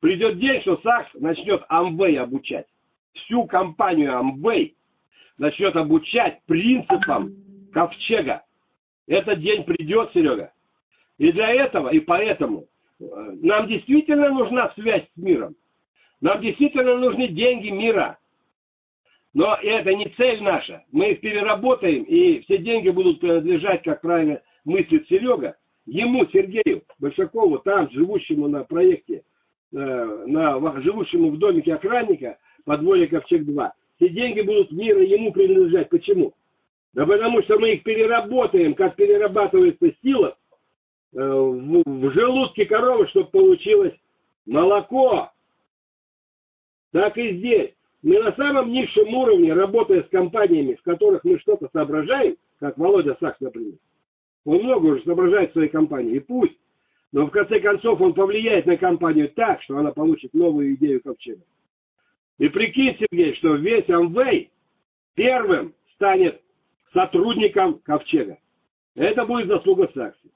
Придет день, что Сакс начнет Амвей обучать. Всю компанию Амвей начнет обучать принципам ковчега. Этот день придет, Серега. И для этого, и поэтому э, нам действительно нужна связь с миром. Нам действительно нужны деньги мира. Но это не цель наша. Мы их переработаем, и все деньги будут принадлежать, как правильно мыслит Серега, ему, Сергею Большакову, там, живущему на проекте, э, на, живущему в домике охранника, подвое Ковчег-2. Все деньги будут мира ему принадлежать. Почему? Да потому что мы их переработаем, как перерабатывается сила э, в, в желудке коровы, чтобы получилось молоко. Так и здесь. Мы на самом низшем уровне, работая с компаниями, в которых мы что-то соображаем, как Володя Сакс, например. Он много уже соображает в своей компании, и пусть. Но в конце концов он повлияет на компанию так, что она получит новую идею ковчега. И прикинь, Сергей, что весь Амвей первым станет сотрудником ковчега. Это будет заслуга Сакси.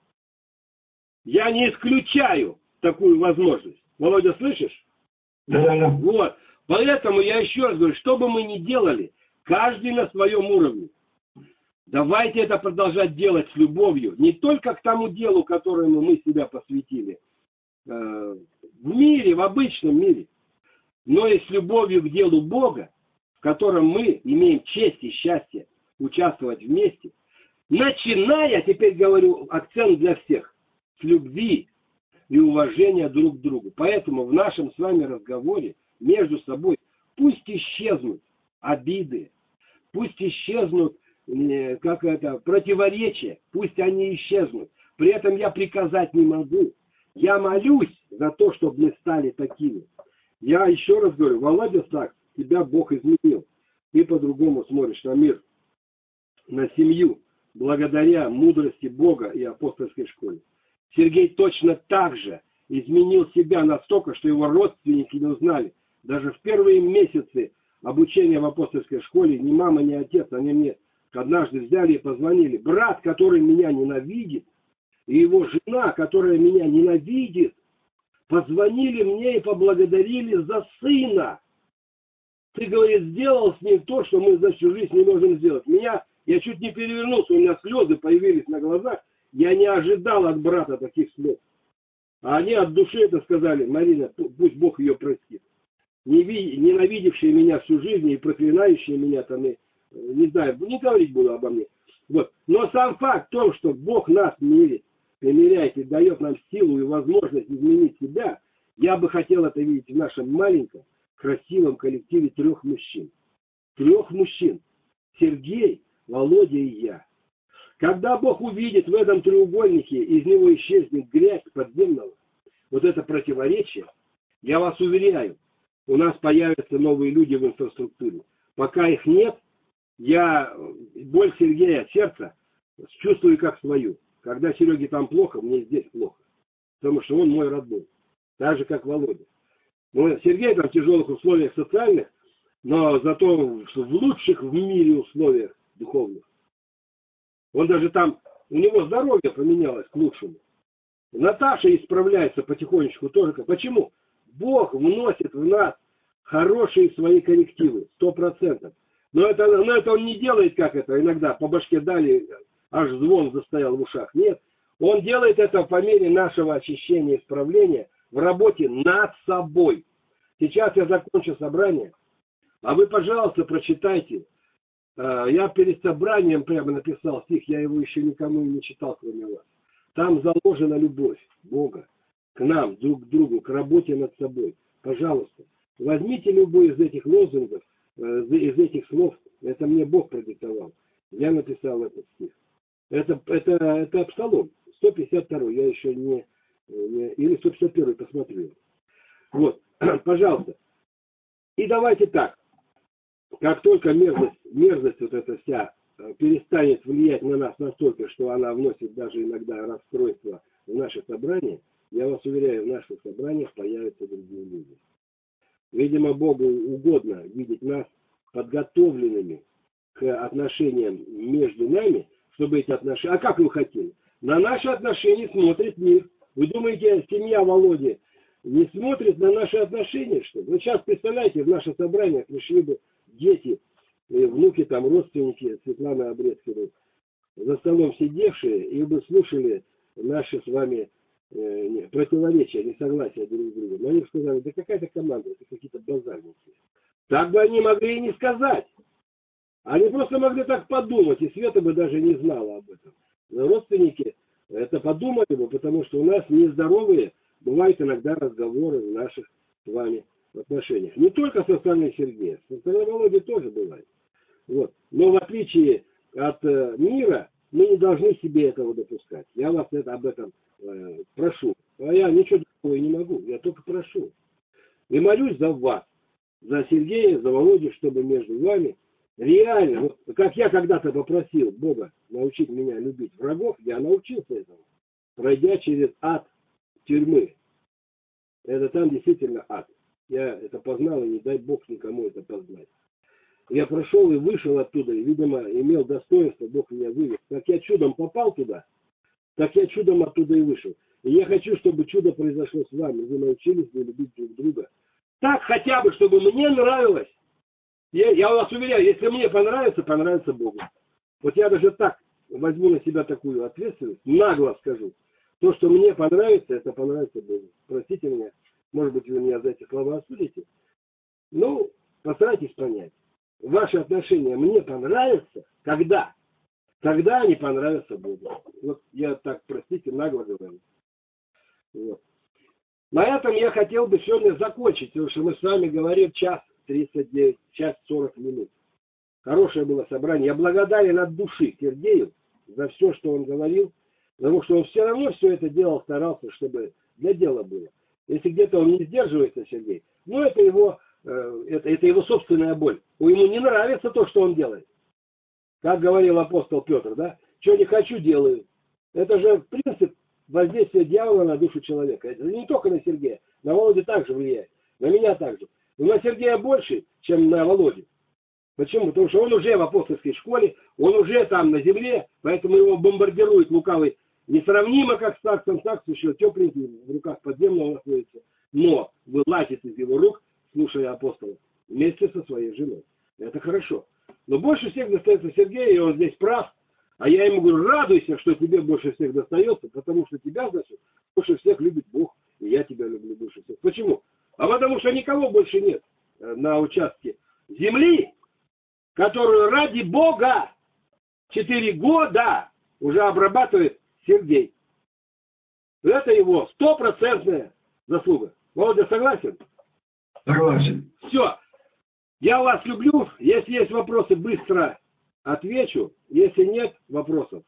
Я не исключаю такую возможность. Володя, слышишь? Да, да, да. Вот. Поэтому я еще раз говорю, что бы мы ни делали, каждый на своем уровне. Давайте это продолжать делать с любовью, не только к тому делу, которому мы себя посвятили, э, в мире, в обычном мире, но и с любовью к делу Бога, в котором мы имеем честь и счастье участвовать вместе, начиная, теперь говорю, акцент для всех, с любви и уважения друг к другу. Поэтому в нашем с вами разговоре между собой пусть исчезнут обиды, пусть исчезнут э, как это, противоречия, пусть они исчезнут. При этом я приказать не могу. Я молюсь за то, чтобы мы стали такими. Я еще раз говорю, Володя Сакс, тебя Бог изменил. Ты по-другому смотришь на мир, на семью, благодаря мудрости Бога и апостольской школе. Сергей точно так же изменил себя настолько, что его родственники не узнали. Даже в первые месяцы обучения в апостольской школе ни мама, ни отец, они мне однажды взяли и позвонили. Брат, который меня ненавидит, и его жена, которая меня ненавидит, позвонили мне и поблагодарили за сына. Ты, говорит, сделал с ним то, что мы за всю жизнь не можем сделать. Меня, я чуть не перевернулся, у меня слезы появились на глазах. Я не ожидал от брата таких слез. А они от души это сказали, Марина, пусть Бог ее простит. Ненавидевшие меня всю жизнь и проклинающие меня там, и, не знаю, не говорить буду обо мне. Вот. Но сам факт в том, что Бог нас мирит, примиряет и дает нам силу и возможность изменить себя, я бы хотел это видеть в нашем маленьком, красивом коллективе трех мужчин. Трех мужчин. Сергей, Володя и я. Когда Бог увидит в этом треугольнике, из него исчезнет грязь подземного, вот это противоречие, я вас уверяю, у нас появятся новые люди в инфраструктуре. Пока их нет, я боль Сергея сердца чувствую как свою. Когда Сереге там плохо, мне здесь плохо. Потому что он мой родной. Так же, как Володя. Ну, Сергей там в тяжелых условиях социальных, но зато в лучших в мире условиях духовных. Он даже там, у него здоровье поменялось к лучшему. Наташа исправляется потихонечку тоже. Почему? Бог вносит в нас хорошие свои коррективы, сто процентов. Но это, но это он не делает, как это иногда, по башке дали, аж звон застоял в ушах. Нет, он делает это по мере нашего очищения и исправления в работе над собой. Сейчас я закончу собрание, а вы, пожалуйста, прочитайте а, я перед собранием прямо написал стих, я его еще никому не читал, кроме вас. Там заложена любовь Бога к нам, друг к другу, к работе над собой. Пожалуйста, возьмите любой из этих лозунгов, э, из этих слов, это мне Бог продиктовал. Я написал этот стих. Это, это, это Псалом, 152 я еще не, не или 151 посмотрю. Вот, пожалуйста. И давайте так, как только мерзость, мерзость вот эта вся э, перестанет влиять на нас настолько, что она вносит даже иногда расстройство в наше собрание, я вас уверяю, в наших собраниях появятся другие люди. Видимо, Богу угодно видеть нас подготовленными к отношениям между нами, чтобы эти отношения... А как вы хотели? На наши отношения смотрит мир. Вы думаете, семья Володи не смотрит на наши отношения, что ли? Вы сейчас представляете, в наше собрание пришли бы дети, внуки, там, родственники Светланы Обрезкиной, за столом сидевшие и бы слушали наши с вами э, противоречия, несогласия друг с другом. Но они сказали, да какая-то команда, это какие-то базарники. Так бы они могли и не сказать. Они просто могли так подумать, и Света бы даже не знала об этом. Но родственники это подумали бы, потому что у нас нездоровые бывают иногда разговоры в наших с вами отношениях. Не только со стороны Сергея, со стороны Володи тоже бывает. Вот. Но в отличие от э, мира, мы не должны себе этого допускать. Я вас это, об этом э, прошу. А я ничего другого не могу, я только прошу. И молюсь за вас, за Сергея, за Володю, чтобы между вами реально, вот, как я когда-то попросил Бога научить меня любить врагов, я научился этому, пройдя через ад тюрьмы. Это там действительно ад. Я это познал, и не дай Бог никому это познать. Я прошел и вышел оттуда, и, видимо, имел достоинство, Бог меня вывез. Как я чудом попал туда, так я чудом оттуда и вышел. И я хочу, чтобы чудо произошло с вами. Вы научились бы любить друг друга. Так хотя бы, чтобы мне нравилось. Я, я вас уверяю, если мне понравится, понравится Богу. Вот я даже так возьму на себя такую ответственность, нагло скажу. То, что мне понравится, это понравится Богу. Простите меня. Может быть, вы меня за эти слова осудите. Ну, постарайтесь понять. Ваши отношения мне понравятся, когда? Когда они понравятся Богу. Вот я так, простите, нагло говорю. Вот. На этом я хотел бы сегодня закончить, потому что мы с вами говорим час 39, час 40 минут. Хорошее было собрание. Я благодарен от души Сергею за все, что он говорил, потому что он все равно все это делал, старался, чтобы для дела было. Если где-то он не сдерживается, Сергей, ну это его, э, это, это его собственная боль. Ему не нравится то, что он делает. Как говорил апостол Петр, да? что не хочу, делаю. Это же, в принципе, воздействие дьявола на душу человека. Это не только на Сергея, на Володю также влияет, на меня также. Но на Сергея больше, чем на Володю. Почему? Потому что он уже в апостольской школе, он уже там на земле, поэтому его бомбардирует лукавый несравнимо, как с таксом, такс еще тепленький, в руках подземного находится, но вылазит из его рук, слушая апостола, вместе со своей женой. Это хорошо. Но больше всех достается Сергею, и он здесь прав. А я ему говорю, радуйся, что тебе больше всех достается, потому что тебя, значит, больше всех любит Бог, и я тебя люблю больше всех. Почему? А потому что никого больше нет э, на участке земли, которую ради Бога четыре года уже обрабатывает Сергей. Это его стопроцентная заслуга. Володя согласен? Согласен. Все. Я вас люблю. Если есть вопросы, быстро отвечу. Если нет вопросов,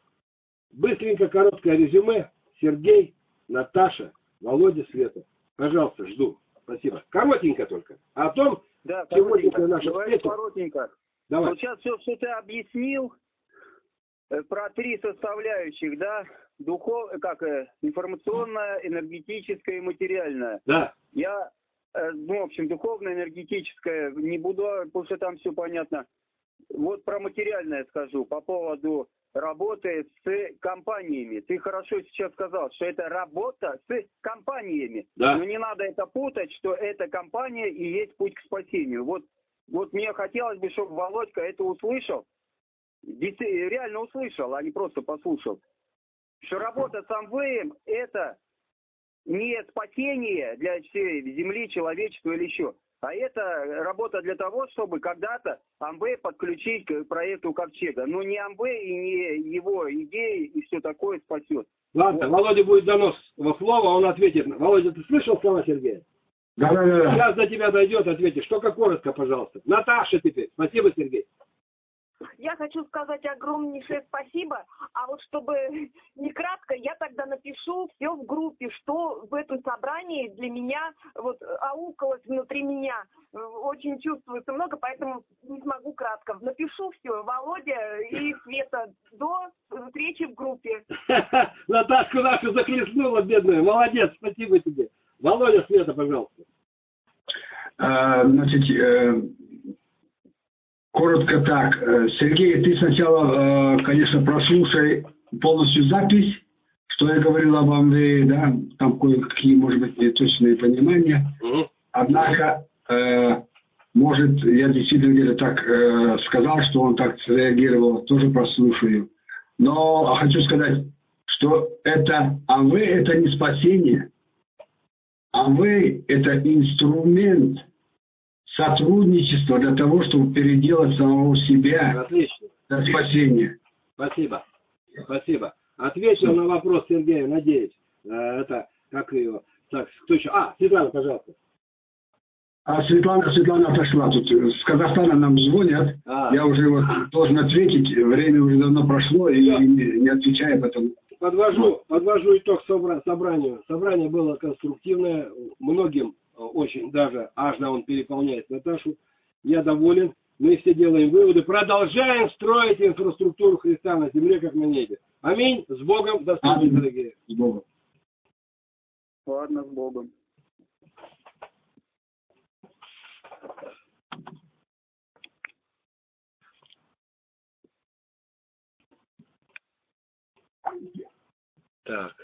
быстренько короткое резюме. Сергей, Наташа, Володя, Света. Пожалуйста, жду. Спасибо. Коротенько только. А о том, Да, сегодня коротенько. наша Давай встреча. коротенько. Давай. Вот сейчас все, что ты объяснил, э, про три составляющих, да, духов, э, как, э, информационная, энергетическая и материальная. Да. Я, ну, в общем, духовно-энергетическое не буду, потому что там все понятно. Вот про материальное скажу по поводу работы с компаниями. Ты хорошо сейчас сказал, что это работа с компаниями. Да. Но не надо это путать, что эта компания и есть путь к спасению. Вот, вот мне хотелось бы, чтобы Володька это услышал, реально услышал, а не просто послушал. Что работа с Амвеем это не спасение для всей земли, человечества или еще. А это работа для того, чтобы когда-то Амвей подключить к проекту Ковчега. Но не Амвей и не его идеи и все такое спасет. Ладно, Володя будет донос во слово, он ответит. Володя, ты слышал слова Сергея? Да-да-да. Сейчас до тебя дойдет, ответишь. Только коротко, пожалуйста. Наташа теперь. Спасибо, Сергей. Я хочу сказать огромнейшее спасибо, а вот чтобы не кратко, я тогда напишу все в группе, что в этом собрании для меня вот аукалось внутри меня. Э, Очень чувствуется много, поэтому не смогу кратко. Напишу все, Володя и Света, до встречи в группе. Наташку нашу захлестнула, бедную. Молодец, спасибо тебе. Володя, Света, пожалуйста. А, Значит, э, коротко так. Сергей, ты сначала, э, конечно, прослушай полностью запись, что я говорил об Андрее, да, там кое-какие, может быть, неточные понимания. Однако, э, может, я действительно где-то так э, сказал, что он так среагировал, тоже прослушаю. Но хочу сказать, что это АВ – это не спасение. АВ – это инструмент сотрудничества для того, чтобы переделать самого себя Отлично. для спасения. Спасибо. Спасибо. Ответил на вопрос Сергея, надеюсь. Э, Это, как ее... Так, кто еще? А, Светлана, пожалуйста. А Светлана, Светлана отошла. Тут с Казахстана нам звонят. А, Я уже вот должен ответить. Время уже давно прошло, и Да. не, не отвечаю поэтому. подвожу, подвожу итог собра- собранию. Собрание было конструктивное, многим очень даже ажно он переполняет Наташу. Я доволен. Мы все делаем выводы. Продолжаем строить инфраструктуру Христа на земле, как на небе. Аминь. С Богом. До встречи, Аминь. дорогие. С Богом. Ладно, с Богом. Так.